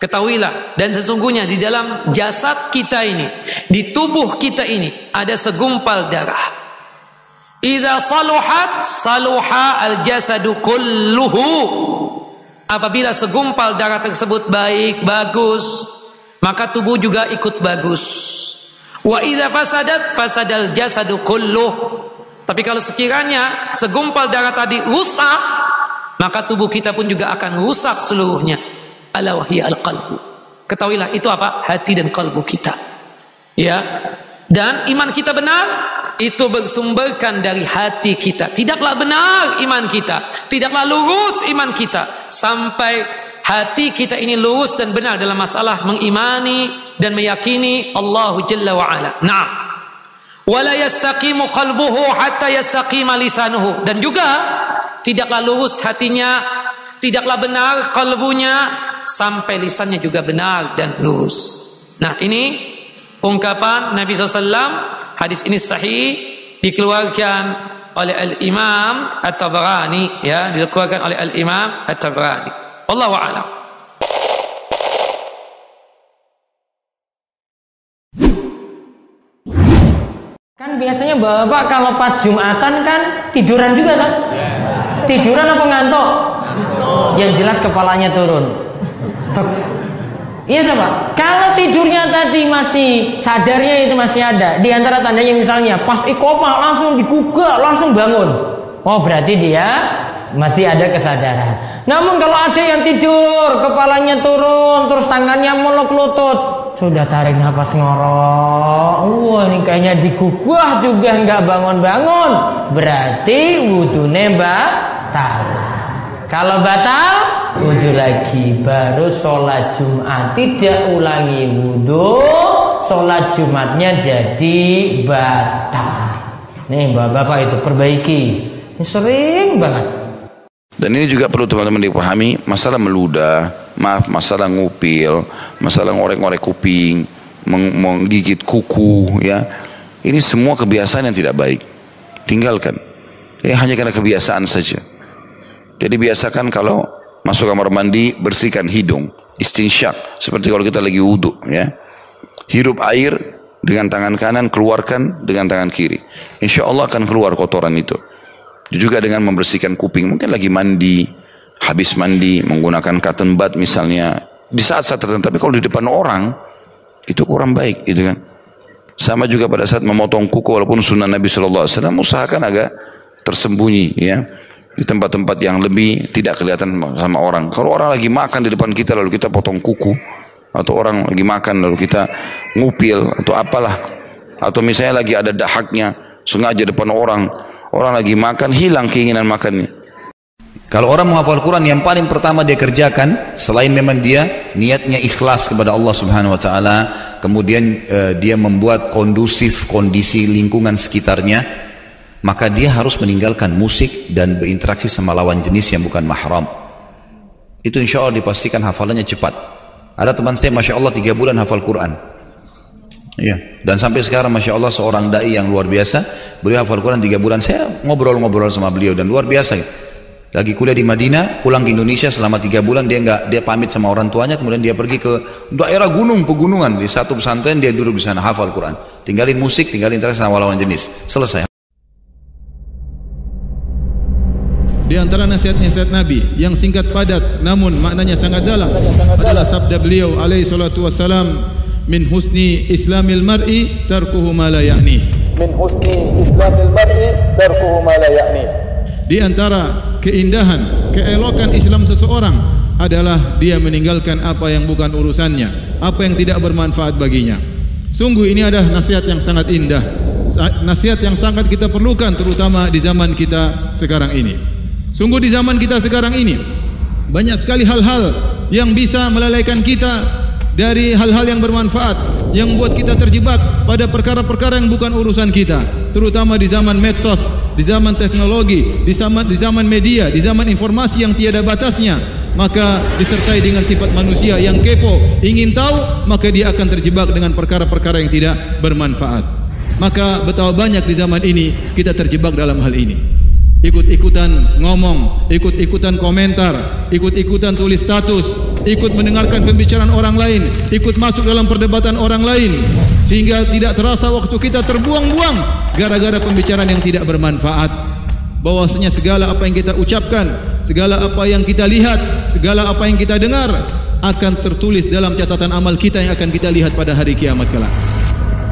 Ketahuilah dan sesungguhnya di dalam jasad kita ini, di tubuh kita ini ada segumpal darah. Idza saluhat saluha al-jasadu kulluhu. Apabila segumpal darah tersebut baik, bagus, maka tubuh juga ikut bagus. Wa idza fasadat fasadal jasadu kulluh. Tapi kalau sekiranya segumpal darah tadi rusak, maka tubuh kita pun juga akan rusak seluruhnya. Ala al-qalbu. Ketahuilah itu apa? Hati dan kalbu kita. Ya. Dan iman kita benar itu bersumberkan dari hati kita. Tidaklah benar iman kita, tidaklah lurus iman kita sampai hati kita ini lurus dan benar dalam masalah mengimani dan meyakini Allah Jalla wa ala. Naam. Wala yastaqimu qalbuhu hatta yastaqima lisanuhu dan juga tidaklah lurus hatinya, tidaklah benar kalbunya sampai lisannya juga benar dan lurus. Nah, ini ungkapan Nabi SAW Hadis ini sahih dikeluarkan oleh Al-Imam At-Tabrani ya, dikeluarkan oleh Al-Imam At-Tabrani. Wallahu a'lam. Kan biasanya Bapak kalau pas Jumatan kan tiduran juga kan? Tiduran apa ngantuk? Yang jelas kepalanya turun. Iya Pak. Kalau tidurnya tadi masih sadarnya itu masih ada. Di antara tandanya misalnya pas ikoma langsung digugah, langsung bangun. Oh berarti dia masih ada kesadaran. Namun kalau ada yang tidur, kepalanya turun, terus tangannya meluk lutut, sudah tarik nafas ngorok. Wah ini kayaknya digugah juga nggak bangun-bangun. Berarti wudhu batal. Kalau batal, wudhu lagi. Baru sholat Jumat. Tidak ulangi wudhu. Sholat Jumatnya jadi batal. Nih bapak-bapak itu perbaiki. Ini sering banget. Dan ini juga perlu teman-teman dipahami masalah meludah, maaf masalah ngupil, masalah ngorek-ngorek kuping, menggigit kuku ya. Ini semua kebiasaan yang tidak baik. Tinggalkan. Ini hanya karena kebiasaan saja. Jadi biasakan kalau masuk kamar mandi bersihkan hidung, istinsyak seperti kalau kita lagi wudhu ya. Hirup air dengan tangan kanan keluarkan dengan tangan kiri. Insya Allah akan keluar kotoran itu. Juga dengan membersihkan kuping, mungkin lagi mandi, habis mandi menggunakan cotton bud misalnya di saat-saat tertentu. Tapi kalau di depan orang itu kurang baik, gitu kan. Sama juga pada saat memotong kuku walaupun sunnah Nabi Shallallahu Alaihi Wasallam usahakan agak tersembunyi ya di tempat-tempat yang lebih tidak kelihatan sama orang. Kalau orang lagi makan di depan kita lalu kita potong kuku atau orang lagi makan lalu kita ngupil atau apalah atau misalnya lagi ada dahaknya sengaja depan orang orang lagi makan hilang keinginan makannya. Kalau orang menghafal Quran yang paling pertama dia kerjakan selain memang dia niatnya ikhlas kepada Allah Subhanahu wa taala, kemudian uh, dia membuat kondusif kondisi lingkungan sekitarnya, maka dia harus meninggalkan musik dan berinteraksi sama lawan jenis yang bukan mahram. Itu insya Allah dipastikan hafalannya cepat. Ada teman saya Masya Allah tiga bulan hafal Quran. Iya. Dan sampai sekarang Masya Allah seorang da'i yang luar biasa. Beliau hafal Quran tiga bulan. Saya ngobrol-ngobrol sama beliau dan luar biasa. Lagi kuliah di Madinah, pulang ke Indonesia selama tiga bulan dia nggak dia pamit sama orang tuanya, kemudian dia pergi ke daerah gunung pegunungan di satu pesantren dia duduk di sana hafal Quran. Tinggalin musik, tinggalin interaksi sama lawan jenis. Selesai. Di antara nasihat-nasihat Nabi yang singkat padat namun maknanya sangat dalam adalah sabda beliau alaihi salatu wasalam min husni islamil mar'i tarkuhu ma la ya'ni. Min husni islamil mar'i tarkuhu ma la ya'ni. Di antara keindahan, keelokan Islam seseorang adalah dia meninggalkan apa yang bukan urusannya, apa yang tidak bermanfaat baginya. Sungguh ini adalah nasihat yang sangat indah. Nasihat yang sangat kita perlukan terutama di zaman kita sekarang ini. Sungguh di zaman kita sekarang ini banyak sekali hal-hal yang bisa melalaikan kita dari hal-hal yang bermanfaat yang membuat kita terjebak pada perkara-perkara yang bukan urusan kita. Terutama di zaman medsos di zaman teknologi di zaman di zaman media di zaman informasi yang tiada batasnya maka disertai dengan sifat manusia yang kepo ingin tahu maka dia akan terjebak dengan perkara-perkara yang tidak bermanfaat. Maka betapa banyak di zaman ini kita terjebak dalam hal ini ikut-ikutan ngomong, ikut-ikutan komentar, ikut-ikutan tulis status, ikut mendengarkan pembicaraan orang lain, ikut masuk dalam perdebatan orang lain sehingga tidak terasa waktu kita terbuang-buang gara-gara pembicaraan yang tidak bermanfaat. Bahwasanya segala apa yang kita ucapkan, segala apa yang kita lihat, segala apa yang kita dengar akan tertulis dalam catatan amal kita yang akan kita lihat pada hari kiamat kelak.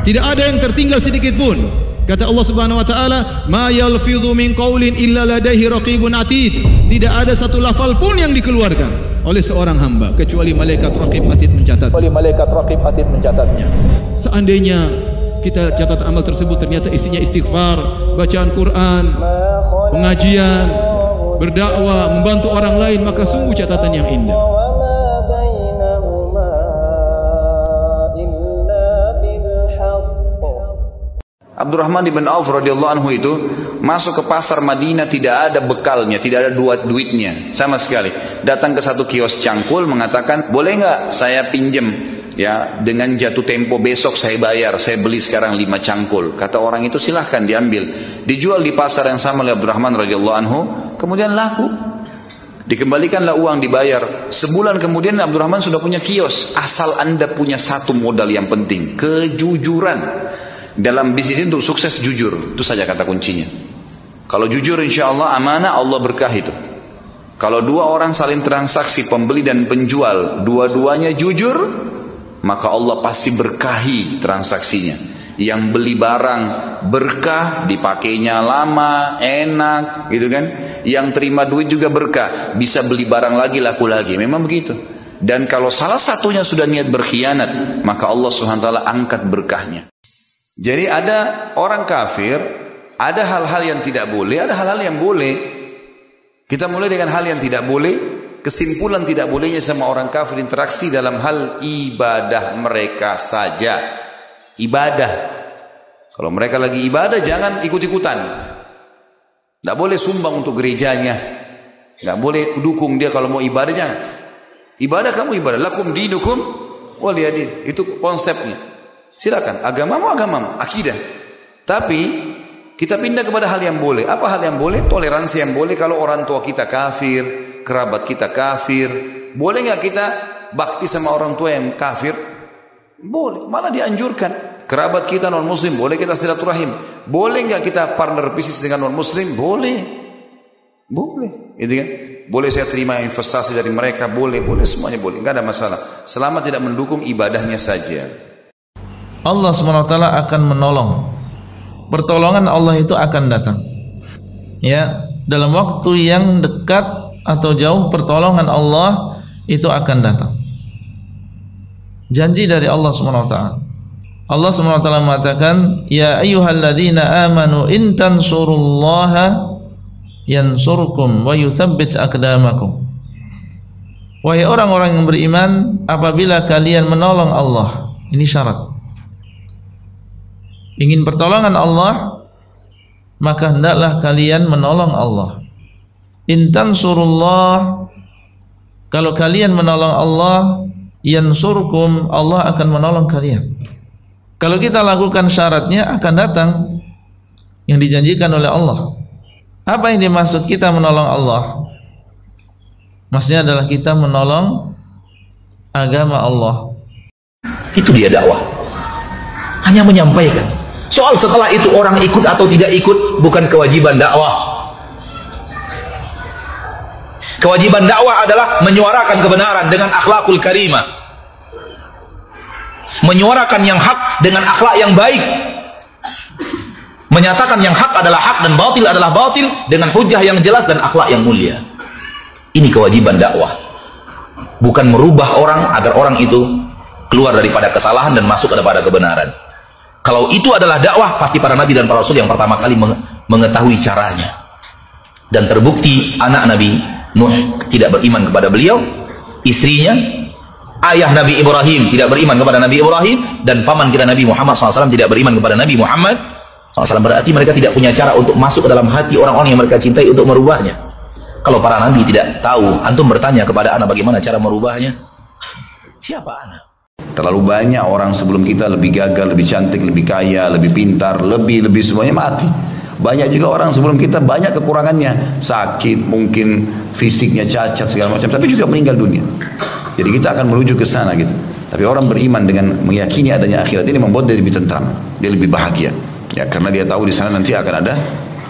Tidak ada yang tertinggal sedikit pun. Kata Allah Subhanahu wa taala, "Ma yalfidhu min qaulin illa ladaihi raqibun atid." Tidak ada satu lafal pun yang dikeluarkan oleh seorang hamba kecuali malaikat raqib atid mencatat. Oleh malaikat raqib atid mencatatnya. Seandainya kita catat amal tersebut ternyata isinya istighfar, bacaan Quran, pengajian, berdakwah, membantu orang lain, maka sungguh catatan yang indah. Abdurrahman bin Auf radhiyallahu anhu itu masuk ke pasar Madinah tidak ada bekalnya, tidak ada duit duitnya sama sekali. Datang ke satu kios cangkul mengatakan, "Boleh nggak saya pinjem ya dengan jatuh tempo besok saya bayar, saya beli sekarang lima cangkul." Kata orang itu silahkan diambil. Dijual di pasar yang sama oleh Abdurrahman radhiyallahu anhu, kemudian laku. Dikembalikanlah uang dibayar. Sebulan kemudian Abdurrahman sudah punya kios. Asal anda punya satu modal yang penting, kejujuran. Dalam bisnis untuk sukses jujur, itu saja kata kuncinya. Kalau jujur insya Allah amanah Allah berkah itu. Kalau dua orang saling transaksi pembeli dan penjual, dua-duanya jujur, maka Allah pasti berkahi transaksinya. Yang beli barang berkah, dipakainya lama, enak, gitu kan? Yang terima duit juga berkah, bisa beli barang lagi laku lagi. Memang begitu. Dan kalau salah satunya sudah niat berkhianat, maka Allah Subhanahu wa taala angkat berkahnya. Jadi ada orang kafir, ada hal-hal yang tidak boleh, ada hal-hal yang boleh. Kita mulai dengan hal yang tidak boleh, kesimpulan tidak bolehnya sama orang kafir interaksi dalam hal ibadah mereka saja. Ibadah. Kalau mereka lagi ibadah jangan ikut-ikutan. Tidak boleh sumbang untuk gerejanya. Tidak boleh dukung dia kalau mau ibadah. Ibadah kamu ibadah. Lakum dinukum waliyadin. Itu konsepnya. Silakan. Agamamu agamamu. Akidah. Tapi kita pindah kepada hal yang boleh. Apa hal yang boleh? Toleransi yang boleh kalau orang tua kita kafir, kerabat kita kafir. Boleh nggak kita bakti sama orang tua yang kafir? Boleh. Malah dianjurkan. Kerabat kita non muslim, boleh kita silaturahim. Boleh nggak kita partner bisnis dengan non muslim? Boleh. Boleh. Gitu kan? Boleh saya terima investasi dari mereka? Boleh, boleh semuanya boleh. Enggak ada masalah. Selama tidak mendukung ibadahnya saja. Allah SWT akan menolong. Pertolongan Allah itu akan datang. Ya, dalam waktu yang dekat atau jauh pertolongan Allah itu akan datang. Janji dari Allah SWT. Allah SWT mengatakan, "Ya ayyuhalladzina amanu in tansurullaha yansurkum wa yuthabbit aqdamakum." Wahai orang-orang yang beriman, apabila kalian menolong Allah, ini syarat ingin pertolongan Allah maka hendaklah kalian menolong Allah. Intan surullah kalau kalian menolong Allah yansurkum Allah akan menolong kalian. Kalau kita lakukan syaratnya akan datang yang dijanjikan oleh Allah. Apa yang dimaksud kita menolong Allah? Maksudnya adalah kita menolong agama Allah. Itu dia dakwah. Hanya menyampaikan Soal setelah itu orang ikut atau tidak ikut bukan kewajiban dakwah. Kewajiban dakwah adalah menyuarakan kebenaran dengan akhlakul karimah. Menyuarakan yang hak dengan akhlak yang baik. Menyatakan yang hak adalah hak dan batil adalah batil dengan hujah yang jelas dan akhlak yang mulia. Ini kewajiban dakwah. Bukan merubah orang agar orang itu keluar daripada kesalahan dan masuk kepada kebenaran. Kalau itu adalah dakwah, pasti para nabi dan para rasul yang pertama kali mengetahui caranya. Dan terbukti anak Nabi Nuh tidak beriman kepada beliau, istrinya, ayah Nabi Ibrahim tidak beriman kepada Nabi Ibrahim, dan paman kita Nabi Muhammad SAW tidak beriman kepada Nabi Muhammad SAW. Berarti mereka tidak punya cara untuk masuk ke dalam hati orang-orang yang mereka cintai untuk merubahnya. Kalau para nabi tidak tahu, antum bertanya kepada anak bagaimana cara merubahnya. Siapa anak? Terlalu banyak orang sebelum kita lebih gagal, lebih cantik, lebih kaya, lebih pintar, lebih lebih semuanya mati. Banyak juga orang sebelum kita banyak kekurangannya, sakit, mungkin fisiknya cacat segala macam, tapi juga meninggal dunia. Jadi kita akan menuju ke sana gitu. Tapi orang beriman dengan meyakini adanya akhirat ini membuat dia lebih tentram, dia lebih bahagia. Ya karena dia tahu di sana nanti akan ada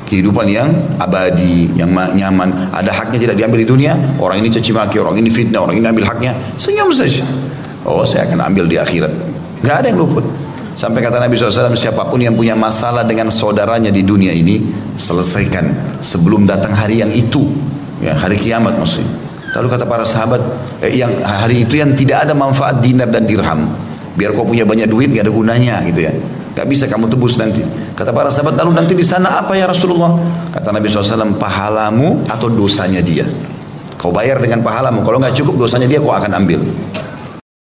kehidupan yang abadi, yang nyaman. Ada haknya tidak diambil di dunia. Orang ini caci maki, orang ini fitnah, orang ini ambil haknya. Senyum saja. Oh saya akan ambil di akhirat. Gak ada yang luput. Sampai kata Nabi SAW, siapa pun yang punya masalah dengan saudaranya di dunia ini, selesaikan sebelum datang hari yang itu. Ya, hari kiamat maksudnya. Lalu kata para sahabat, eh, yang hari itu yang tidak ada manfaat dinar dan dirham. Biar kau punya banyak duit, gak ada gunanya gitu ya. Gak bisa kamu tebus nanti. Kata para sahabat, lalu nanti di sana apa ya Rasulullah? Kata Nabi SAW, pahalamu atau dosanya dia. Kau bayar dengan pahalamu. Kalau nggak cukup dosanya dia, kau akan ambil.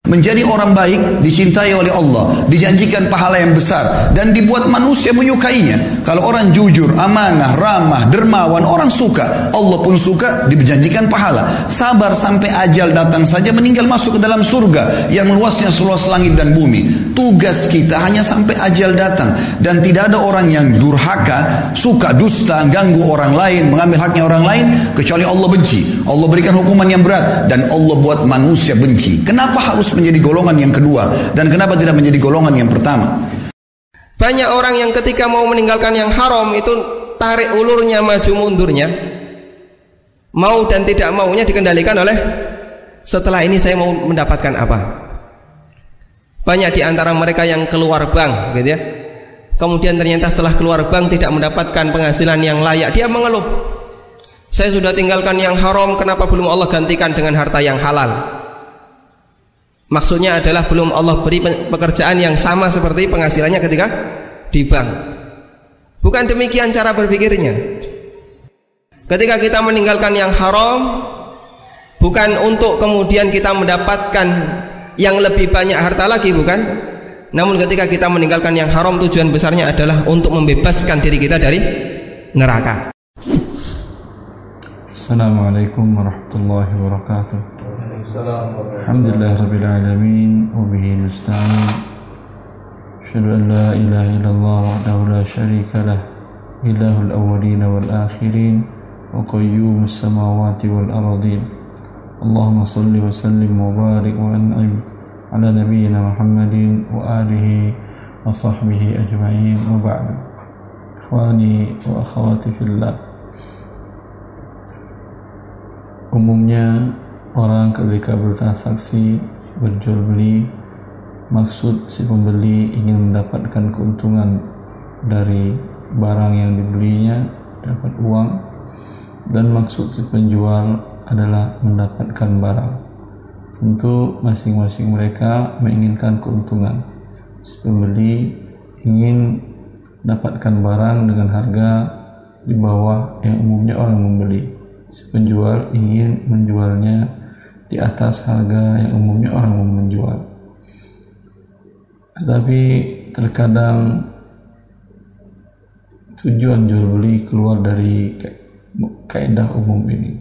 Menjadi orang baik dicintai oleh Allah, dijanjikan pahala yang besar dan dibuat manusia menyukainya. Kalau orang jujur, amanah, ramah, dermawan, orang suka. Allah pun suka, dijanjikan pahala. Sabar sampai ajal datang saja meninggal masuk ke dalam surga yang luasnya seluas langit dan bumi. Tugas kita hanya sampai ajal datang dan tidak ada orang yang durhaka, suka dusta, ganggu orang lain, mengambil haknya orang lain kecuali Allah benci. Allah berikan hukuman yang berat dan Allah buat manusia benci. Kenapa harus menjadi golongan yang kedua dan kenapa tidak menjadi golongan yang pertama? Banyak orang yang ketika mau meninggalkan yang haram itu tarik ulurnya maju mundurnya. Mau dan tidak maunya dikendalikan oleh setelah ini saya mau mendapatkan apa? Banyak di antara mereka yang keluar bank gitu ya. Kemudian ternyata setelah keluar bank tidak mendapatkan penghasilan yang layak, dia mengeluh. Saya sudah tinggalkan yang haram, kenapa belum Allah gantikan dengan harta yang halal? Maksudnya adalah belum Allah beri pekerjaan yang sama seperti penghasilannya ketika di bank. Bukan demikian cara berpikirnya. Ketika kita meninggalkan yang haram, bukan untuk kemudian kita mendapatkan yang lebih banyak harta lagi, bukan? Namun ketika kita meninggalkan yang haram, tujuan besarnya adalah untuk membebaskan diri kita dari neraka. Assalamualaikum warahmatullahi wabarakatuh. الحمد لله رب العالمين وبه نستعين. أشهد أن لا إله إلا الله وحده لا شريك له إله الأولين والآخرين وقيوم السماوات والأرضين. اللهم صل وسلم وبارك وأنعم على نبينا محمد وآله وصحبه أجمعين. وبعد إخواني وأخواتي في الله. Umumnya orang ketika bertransaksi berjual beli maksud si pembeli ingin mendapatkan keuntungan dari barang yang dibelinya dapat uang dan maksud si penjual adalah mendapatkan barang. Tentu masing-masing mereka menginginkan keuntungan. Si pembeli ingin dapatkan barang dengan harga di bawah yang umumnya orang membeli. Si penjual ingin menjualnya di atas harga yang umumnya orang mau menjual. Tapi terkadang tujuan jual beli keluar dari kaidah umum ini.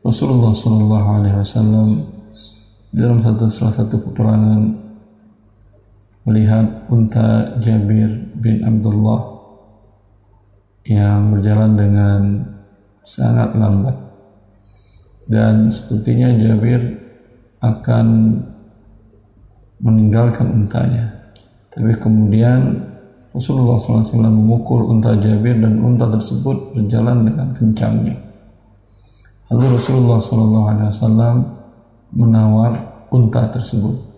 Rasulullah Shallallahu Alaihi Wasallam dalam satu salah satu peperangan melihat unta Jabir bin Abdullah yang berjalan dengan sangat lambat dan sepertinya Jabir akan meninggalkan untanya. Tapi kemudian Rasulullah SAW memukul unta Jabir dan unta tersebut berjalan dengan kencangnya. Lalu Rasulullah SAW menawar unta tersebut.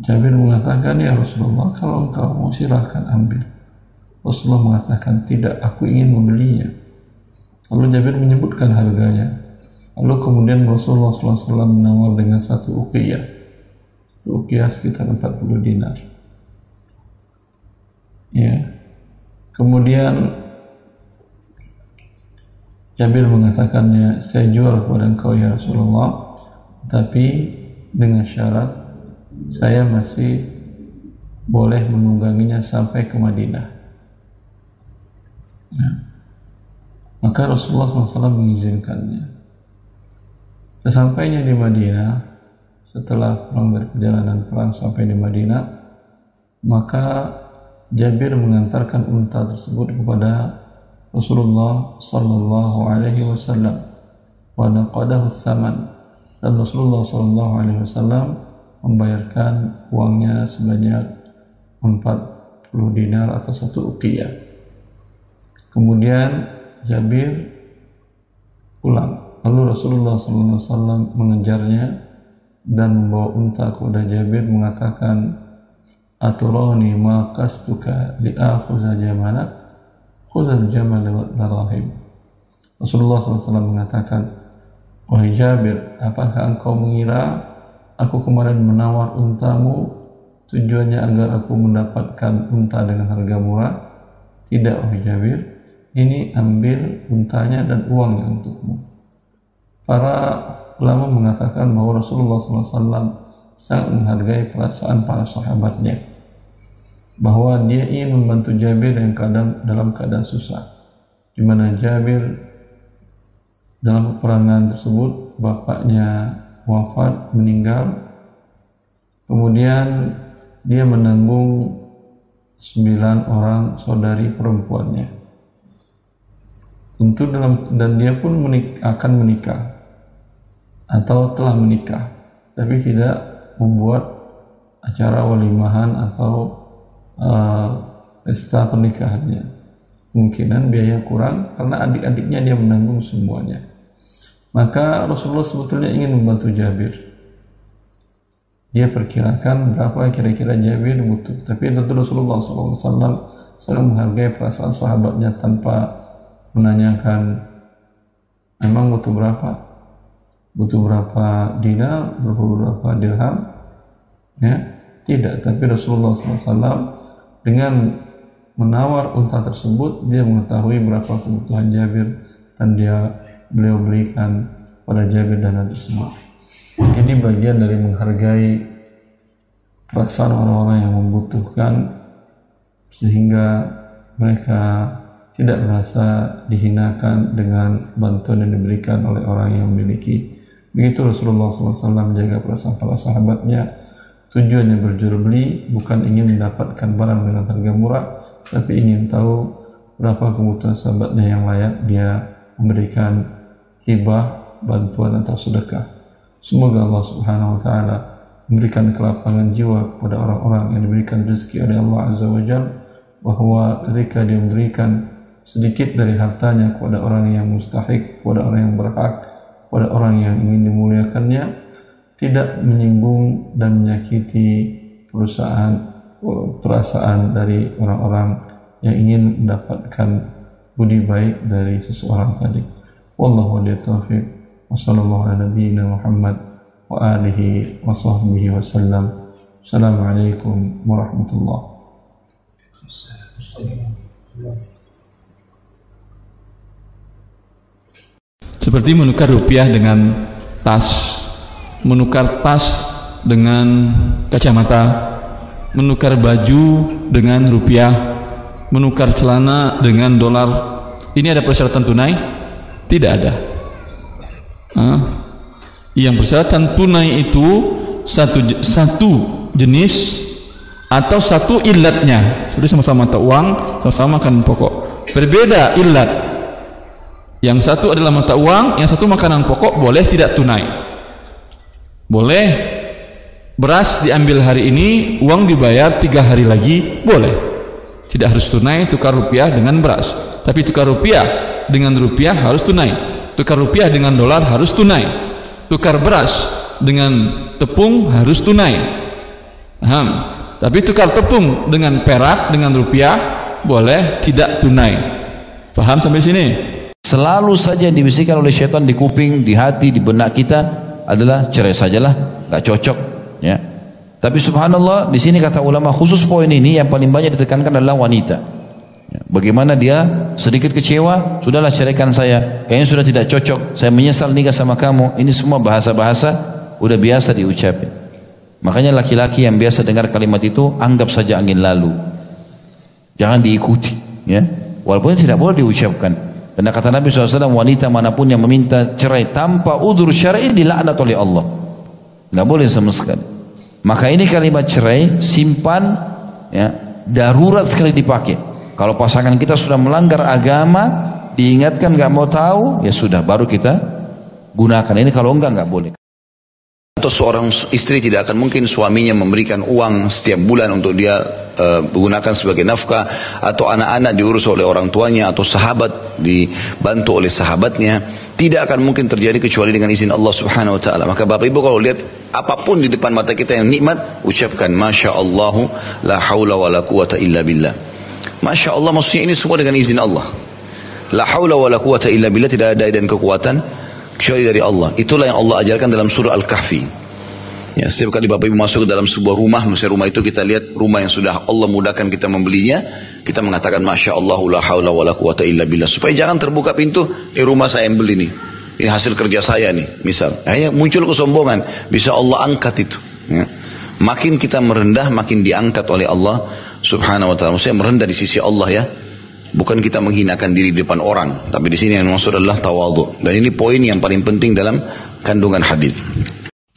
Jabir mengatakan, ya Rasulullah, kalau engkau mau silahkan ambil. Rasulullah mengatakan, tidak, aku ingin membelinya. Lalu Jabir menyebutkan harganya. Lalu kemudian Rasulullah SAW menawar dengan satu uqiyah. Satu uqiyah sekitar 40 dinar. Ya. Kemudian Jabir mengatakannya, saya jual kepada engkau ya Rasulullah, tapi dengan syarat saya masih boleh menungganginya sampai ke Madinah. Ya. Maka Rasulullah SAW mengizinkannya. Sesampainya di Madinah, setelah dari perjalanan perang sampai di Madinah, maka Jabir mengantarkan unta tersebut kepada Rasulullah sallallahu alaihi wasallam wa naqadahu thaman dan Rasulullah sallallahu alaihi wasallam membayarkan uangnya sebanyak 40 dinar atau satu uqiyah. Kemudian Jabir pulang. Lalu Rasulullah wasallam mengejarnya dan membawa unta kepada Jabir mengatakan aturani ma qastuka li akhuza jamalak khuzal jamal darahim Rasulullah SAW mengatakan Wahai Jabir, apakah engkau mengira aku kemarin menawar untamu tujuannya agar aku mendapatkan unta dengan harga murah? Tidak, wahai Jabir. Ini ambil untanya dan uangnya untukmu. Para ulama mengatakan bahwa Rasulullah SAW sangat menghargai perasaan para sahabatnya. Bahwa dia ingin membantu Jabir yang keadaan dalam keadaan susah. Di mana Jabir dalam peperangan tersebut bapaknya wafat meninggal. Kemudian dia menanggung sembilan orang saudari perempuannya tentu dalam dan dia pun menik, akan menikah atau telah menikah tapi tidak membuat acara walimahan atau uh, pesta pernikahannya. Kemungkinan biaya kurang karena adik-adiknya dia menanggung semuanya. Maka Rasulullah sebetulnya ingin membantu Jabir. Dia perkirakan berapa kira-kira Jabir butuh. Tapi tentu Rasulullah SAW selalu menghargai perasaan sahabatnya tanpa menanyakan memang butuh berapa? Butuh berapa dinar berapa berapa dirham? Ya tidak. Tapi Rasulullah SAW dengan menawar unta tersebut dia mengetahui berapa kebutuhan Jabir dan dia beliau berikan pada Jabir dana tersebut. Ini bagian dari menghargai perasaan orang-orang yang membutuhkan sehingga mereka tidak merasa dihinakan dengan bantuan yang diberikan oleh orang yang memiliki begitu Rasulullah SAW menjaga perasaan para sahabatnya Tujuannya berjual beli bukan ingin mendapatkan barang dengan harga murah, tapi ingin tahu berapa kebutuhan sahabatnya yang layak dia memberikan hibah, bantuan atau sedekah. Semoga Allah Subhanahu wa taala memberikan kelapangan jiwa kepada orang-orang yang diberikan rezeki oleh Allah Azza wa Jal bahwa ketika dia memberikan sedikit dari hartanya kepada orang yang mustahik, kepada orang yang berhak, kepada orang yang ingin dimuliakannya, tidak menyinggung dan menyakiti perusahaan perasaan dari orang-orang yang ingin mendapatkan budi baik dari seseorang tadi. Wallahu a'lam taufiq. Wassallallahu ala nabiyyina Muhammad wa alihi wa sahbihi wasallam. Assalamualaikum warahmatullahi Seperti menukar rupiah dengan tas menukar tas dengan kacamata, menukar baju dengan rupiah, menukar celana dengan dolar. Ini ada persyaratan tunai? Tidak ada. Hah? Yang persyaratan tunai itu satu satu jenis atau satu ilatnya. Seperti sama-sama mata uang, sama-sama makan pokok. Berbeda ilat. Yang satu adalah mata uang, yang satu makanan pokok boleh tidak tunai. Boleh beras diambil hari ini, uang dibayar tiga hari lagi, boleh. Tidak harus tunai, tukar rupiah dengan beras. Tapi tukar rupiah dengan rupiah harus tunai. Tukar rupiah dengan dolar harus tunai. Tukar beras dengan tepung harus tunai. Paham? Tapi tukar tepung dengan perak dengan rupiah boleh tidak tunai. Paham sampai sini? Selalu saja dibisikkan oleh syaitan di kuping, di hati, di benak kita adalah cerai sajalah, nggak cocok, ya. Tapi subhanallah di sini kata ulama khusus poin ini yang paling banyak ditekankan adalah wanita. Ya, Bagaimana dia sedikit kecewa, sudahlah ceraikan saya, kayaknya sudah tidak cocok, saya menyesal nikah sama kamu. Ini semua bahasa-bahasa udah biasa diucapin. Makanya laki-laki yang biasa dengar kalimat itu anggap saja angin lalu. Jangan diikuti, ya. Walaupun tidak boleh diucapkan. Karena kata Nabi SAW, wanita mana pun yang meminta cerai tanpa udur syar'i dilaknat oleh Allah. Nggak boleh sama sekali. Maka ini kalimat cerai simpan ya darurat sekali dipakai. Kalau pasangan kita sudah melanggar agama, diingatkan nggak mau tahu, ya sudah baru kita gunakan. Ini kalau enggak nggak boleh. Atau seorang istri tidak akan mungkin suaminya memberikan uang setiap bulan untuk dia uh, gunakan sebagai nafkah atau anak-anak diurus oleh orang tuanya atau sahabat dibantu oleh sahabatnya tidak akan mungkin terjadi kecuali dengan izin Allah Subhanahu wa taala. Maka Bapak Ibu kalau lihat apa pun di depan mata kita yang nikmat ucapkan masya Allah la haula wa la quwata illa billah. Masya Allah maksudnya ini semua dengan izin Allah. La haula wa la quwata illa billah tidak ada dan kekuatan kecuali dari Allah. Itulah yang Allah ajarkan dalam surah Al-Kahfi. Ya, setiap kali Bapak Ibu masuk dalam sebuah rumah, misalnya rumah itu kita lihat rumah yang sudah Allah mudahkan kita membelinya, kita mengatakan Masya Allah la haula wa la quwata illa billah. Supaya jangan terbuka pintu, di rumah saya yang beli nih. Ini hasil kerja saya nih, misal. Muncul kesombongan, bisa Allah angkat itu. Ya. Makin kita merendah, makin diangkat oleh Allah subhanahu wa ta'ala. Maksudnya merendah di sisi Allah ya. Bukan kita menghinakan diri di depan orang, tapi di sini yang maksud adalah tawadhu. Dan ini poin yang paling penting dalam kandungan hadis.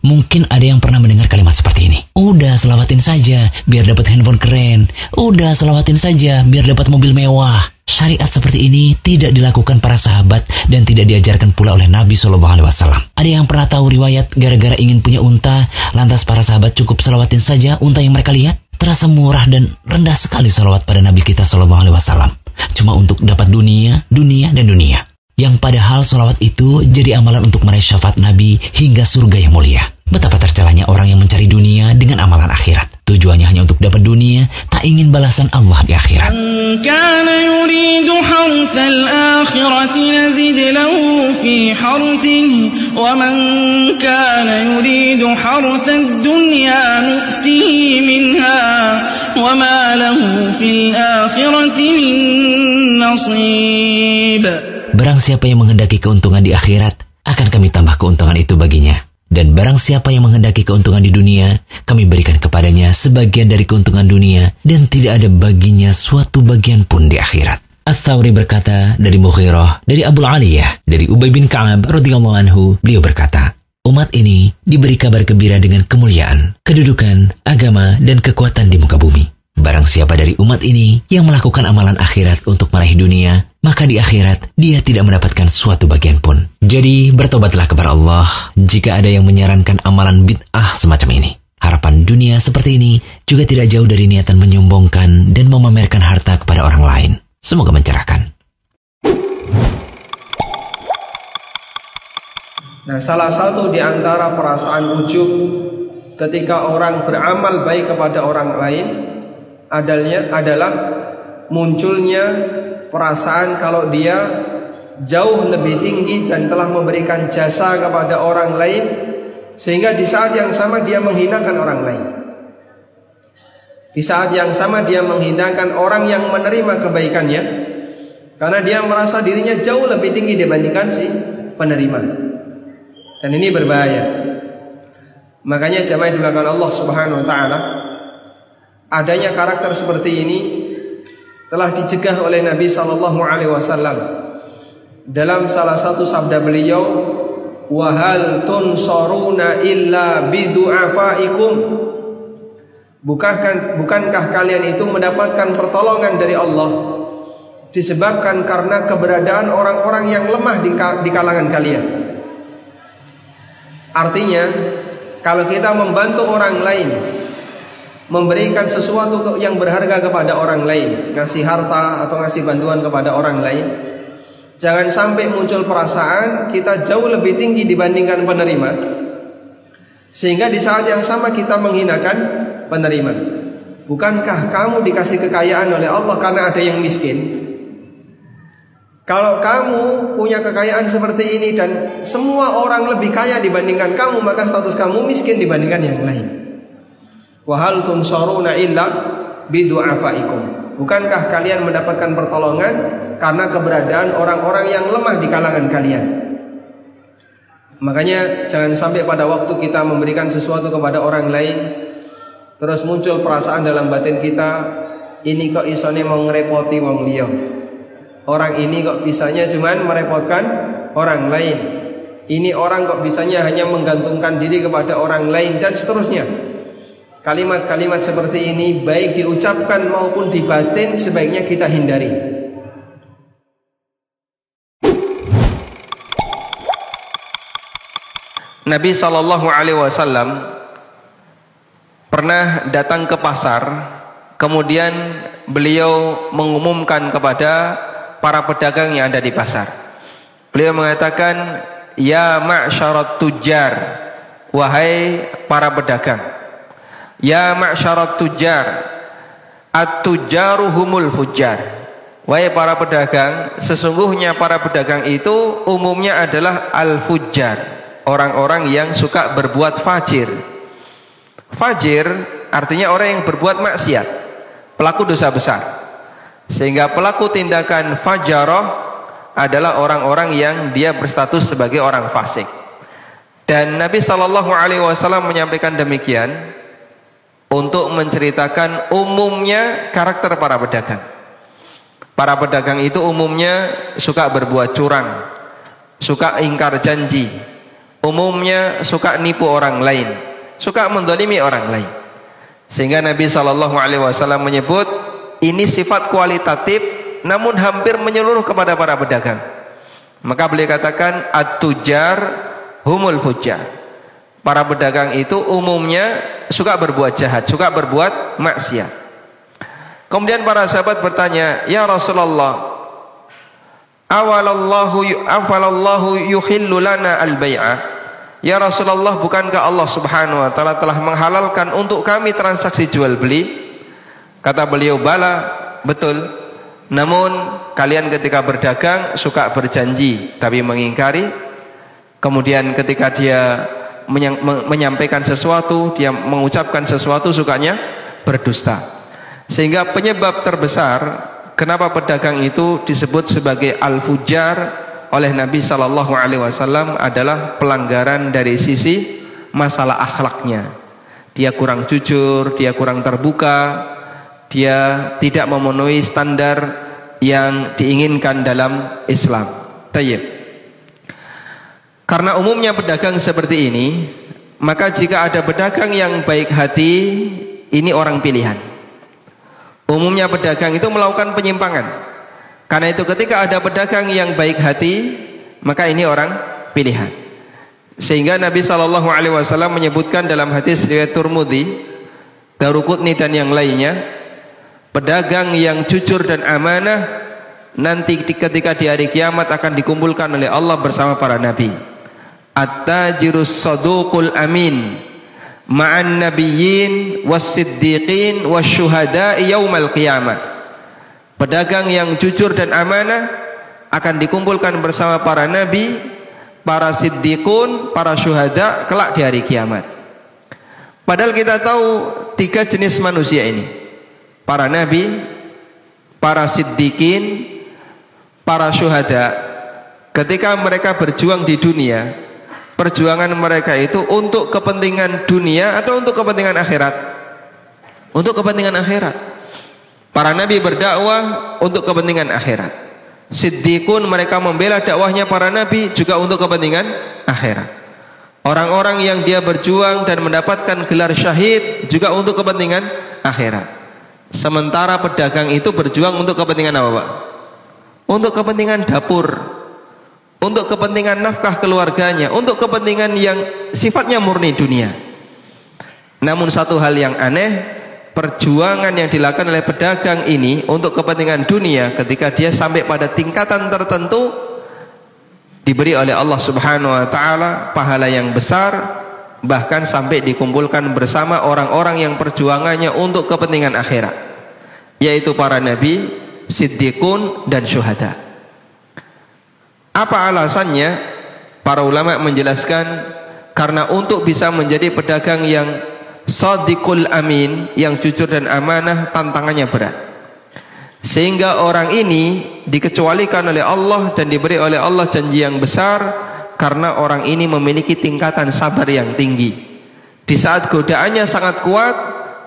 Mungkin ada yang pernah mendengar kalimat seperti ini. Udah selawatin saja biar dapat handphone keren. Udah selawatin saja biar dapat mobil mewah. Syariat seperti ini tidak dilakukan para sahabat dan tidak diajarkan pula oleh Nabi Shallallahu Alaihi Wasallam. Ada yang pernah tahu riwayat gara-gara ingin punya unta, lantas para sahabat cukup selawatin saja unta yang mereka lihat? Terasa murah dan rendah sekali salawat pada Nabi kita Shallallahu Alaihi Wasallam. Cuma untuk dapat dunia, dunia, dan dunia. Yang padahal solawat itu jadi amalan untuk meraih syafaat Nabi hingga surga yang mulia. Betapa tercelanya orang yang mencari dunia dengan amalan akhirat. Tujuannya hanya untuk dapat dunia, tak ingin balasan Allah di akhirat. كان يريد حرث الآخرة نزد له في حرثه ومن كان يريد حرث الدنيا نؤته منها وما له في الآخرة من نصيب Barang siapa yang menghendaki keuntungan di akhirat, akan kami tambah keuntungan itu baginya. Dan barang siapa yang menghendaki keuntungan di dunia, kami berikan kepadanya sebagian dari keuntungan dunia dan tidak ada baginya suatu bagian pun di akhirat. As-Sawri berkata dari Mughirah, dari Abu Aliyah, dari Ubay bin Ka'ab radhiyallahu anhu, beliau berkata, Umat ini diberi kabar gembira dengan kemuliaan, kedudukan, agama, dan kekuatan di muka bumi. Barang siapa dari umat ini yang melakukan amalan akhirat untuk meraih dunia, maka di akhirat dia tidak mendapatkan suatu bagian pun. Jadi bertobatlah kepada Allah jika ada yang menyarankan amalan bid'ah semacam ini. Harapan dunia seperti ini juga tidak jauh dari niatan menyombongkan dan memamerkan harta kepada orang lain. Semoga mencerahkan. Nah, salah satu di antara perasaan ujub ketika orang beramal baik kepada orang lain adalnya adalah munculnya perasaan kalau dia jauh lebih tinggi dan telah memberikan jasa kepada orang lain sehingga di saat yang sama dia menghinakan orang lain. Di saat yang sama dia menghinakan orang yang menerima kebaikannya karena dia merasa dirinya jauh lebih tinggi dibandingkan si penerima. Dan ini berbahaya. Makanya jamaah dilakukan Allah Subhanahu wa taala adanya karakter seperti ini telah dicegah oleh Nabi sallallahu alaihi wasallam. Dalam salah satu sabda beliau wahal tunsaruna illa bidu'afaikum? Bukankah bukankah kalian itu mendapatkan pertolongan dari Allah? Disebabkan karena keberadaan orang-orang yang lemah di, di kalangan kalian. Artinya kalau kita membantu orang lain memberikan sesuatu yang berharga kepada orang lain, ngasih harta atau ngasih bantuan kepada orang lain, jangan sampai muncul perasaan kita jauh lebih tinggi dibandingkan penerima. Sehingga di saat yang sama kita menghinakan penerima. Bukankah kamu dikasih kekayaan oleh Allah karena ada yang miskin? Kalau kamu punya kekayaan seperti ini dan semua orang lebih kaya dibandingkan kamu, maka status kamu miskin dibandingkan yang lain. Wahal tunsaruna illa bidu'afaikum. Bukankah kalian mendapatkan pertolongan karena keberadaan orang-orang yang lemah di kalangan kalian? Makanya jangan sampai pada waktu kita memberikan sesuatu kepada orang lain terus muncul perasaan dalam batin kita ini kok isone mau ngerepoti wong liya. Orang ini kok bisanya cuman merepotkan orang lain. Ini orang kok bisanya hanya menggantungkan diri kepada orang lain dan seterusnya. Kalimat-kalimat seperti ini baik diucapkan maupun dibatin sebaiknya kita hindari. Nabi Shallallahu Alaihi Wasallam pernah datang ke pasar, kemudian beliau mengumumkan kepada para pedagang yang ada di pasar. Beliau mengatakan, "Ya ma'syarat tujar, wahai para pedagang. Ya ma'syarat tujar, at-tujaru humul fujar." Wahai para pedagang, sesungguhnya para pedagang itu umumnya adalah al-fujjar, orang-orang yang suka berbuat fajir. Fajir artinya orang yang berbuat maksiat, pelaku dosa besar. Sehingga pelaku tindakan fajaroh adalah orang-orang yang dia berstatus sebagai orang fasik. Dan Nabi Shallallahu Alaihi Wasallam menyampaikan demikian untuk menceritakan umumnya karakter para pedagang. Para pedagang itu umumnya suka berbuat curang, suka ingkar janji, umumnya suka nipu orang lain, suka mendolimi orang lain. Sehingga Nabi Shallallahu Alaihi Wasallam menyebut ini sifat kualitatif, namun hampir menyeluruh kepada para pedagang. Maka beliau katakan at-tujar humul fujar. Para pedagang itu umumnya suka berbuat jahat, suka berbuat maksiat. Kemudian para sahabat bertanya, "Ya Rasulullah, awalallahu awalallahu yuhillu lana al-bai'a?" Ya Rasulullah, bukankah Allah Subhanahu wa taala telah menghalalkan untuk kami transaksi jual beli? Kata beliau, "Bala, betul. Namun kalian ketika berdagang suka berjanji tapi mengingkari. Kemudian ketika dia menyampaikan sesuatu, dia mengucapkan sesuatu sukanya berdusta." Sehingga penyebab terbesar kenapa pedagang itu disebut sebagai al-fujar oleh Nabi Shallallahu Alaihi Wasallam adalah pelanggaran dari sisi masalah akhlaknya. Dia kurang jujur, dia kurang terbuka, dia tidak memenuhi standar yang diinginkan dalam Islam. Tayyib. Karena umumnya pedagang seperti ini, maka jika ada pedagang yang baik hati, ini orang pilihan. Umumnya pedagang itu melakukan penyimpangan. Karena itu ketika ada pedagang yang baik hati, maka ini orang pilihan. Sehingga Nabi Shallallahu Alaihi Wasallam menyebutkan dalam hadis riwayat Turmudi, Darukutni dan yang lainnya, pedagang yang jujur dan amanah nanti ketika di hari kiamat akan dikumpulkan oleh Allah bersama para nabi. At-tajirus saduqul amin ma'an nabiyyin was-siddiqin wasyuhada'i yaumal qiyamah. Pedagang yang jujur dan amanah akan dikumpulkan bersama para nabi, para siddiqun, para syuhada kelak di hari kiamat. Padahal kita tahu tiga jenis manusia ini. Para nabi, para siddiqin, para syuhada. Ketika mereka berjuang di dunia, perjuangan mereka itu untuk kepentingan dunia atau untuk kepentingan akhirat? Untuk kepentingan akhirat. Para nabi berdakwah untuk kepentingan akhirat. Siddiqun mereka membela dakwahnya para nabi juga untuk kepentingan akhirat. Orang-orang yang dia berjuang dan mendapatkan gelar syahid juga untuk kepentingan akhirat. Sementara pedagang itu berjuang untuk kepentingan apa, Pak? Untuk kepentingan dapur, untuk kepentingan nafkah keluarganya, untuk kepentingan yang sifatnya murni dunia. Namun satu hal yang aneh, perjuangan yang dilakukan oleh pedagang ini untuk kepentingan dunia ketika dia sampai pada tingkatan tertentu diberi oleh Allah Subhanahu wa taala pahala yang besar bahkan sampai dikumpulkan bersama orang-orang yang perjuangannya untuk kepentingan akhirat yaitu para nabi, siddiqun dan syuhada. Apa alasannya? Para ulama menjelaskan karena untuk bisa menjadi pedagang yang sadiqul amin, yang jujur dan amanah tantangannya berat. Sehingga orang ini dikecualikan oleh Allah dan diberi oleh Allah janji yang besar karena orang ini memiliki tingkatan sabar yang tinggi. Di saat godaannya sangat kuat,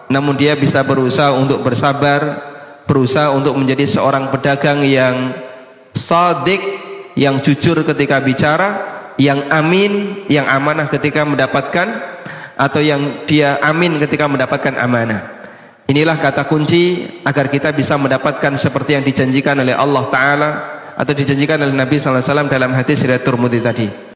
namun dia bisa berusaha untuk bersabar, berusaha untuk menjadi seorang pedagang yang sadik yang jujur ketika bicara, yang amin, yang amanah ketika mendapatkan atau yang dia amin ketika mendapatkan amanah. Inilah kata kunci agar kita bisa mendapatkan seperti yang dijanjikan oleh Allah Ta'ala atau dijanjikan oleh Nabi SAW dalam hadis riwayat Turmudi tadi.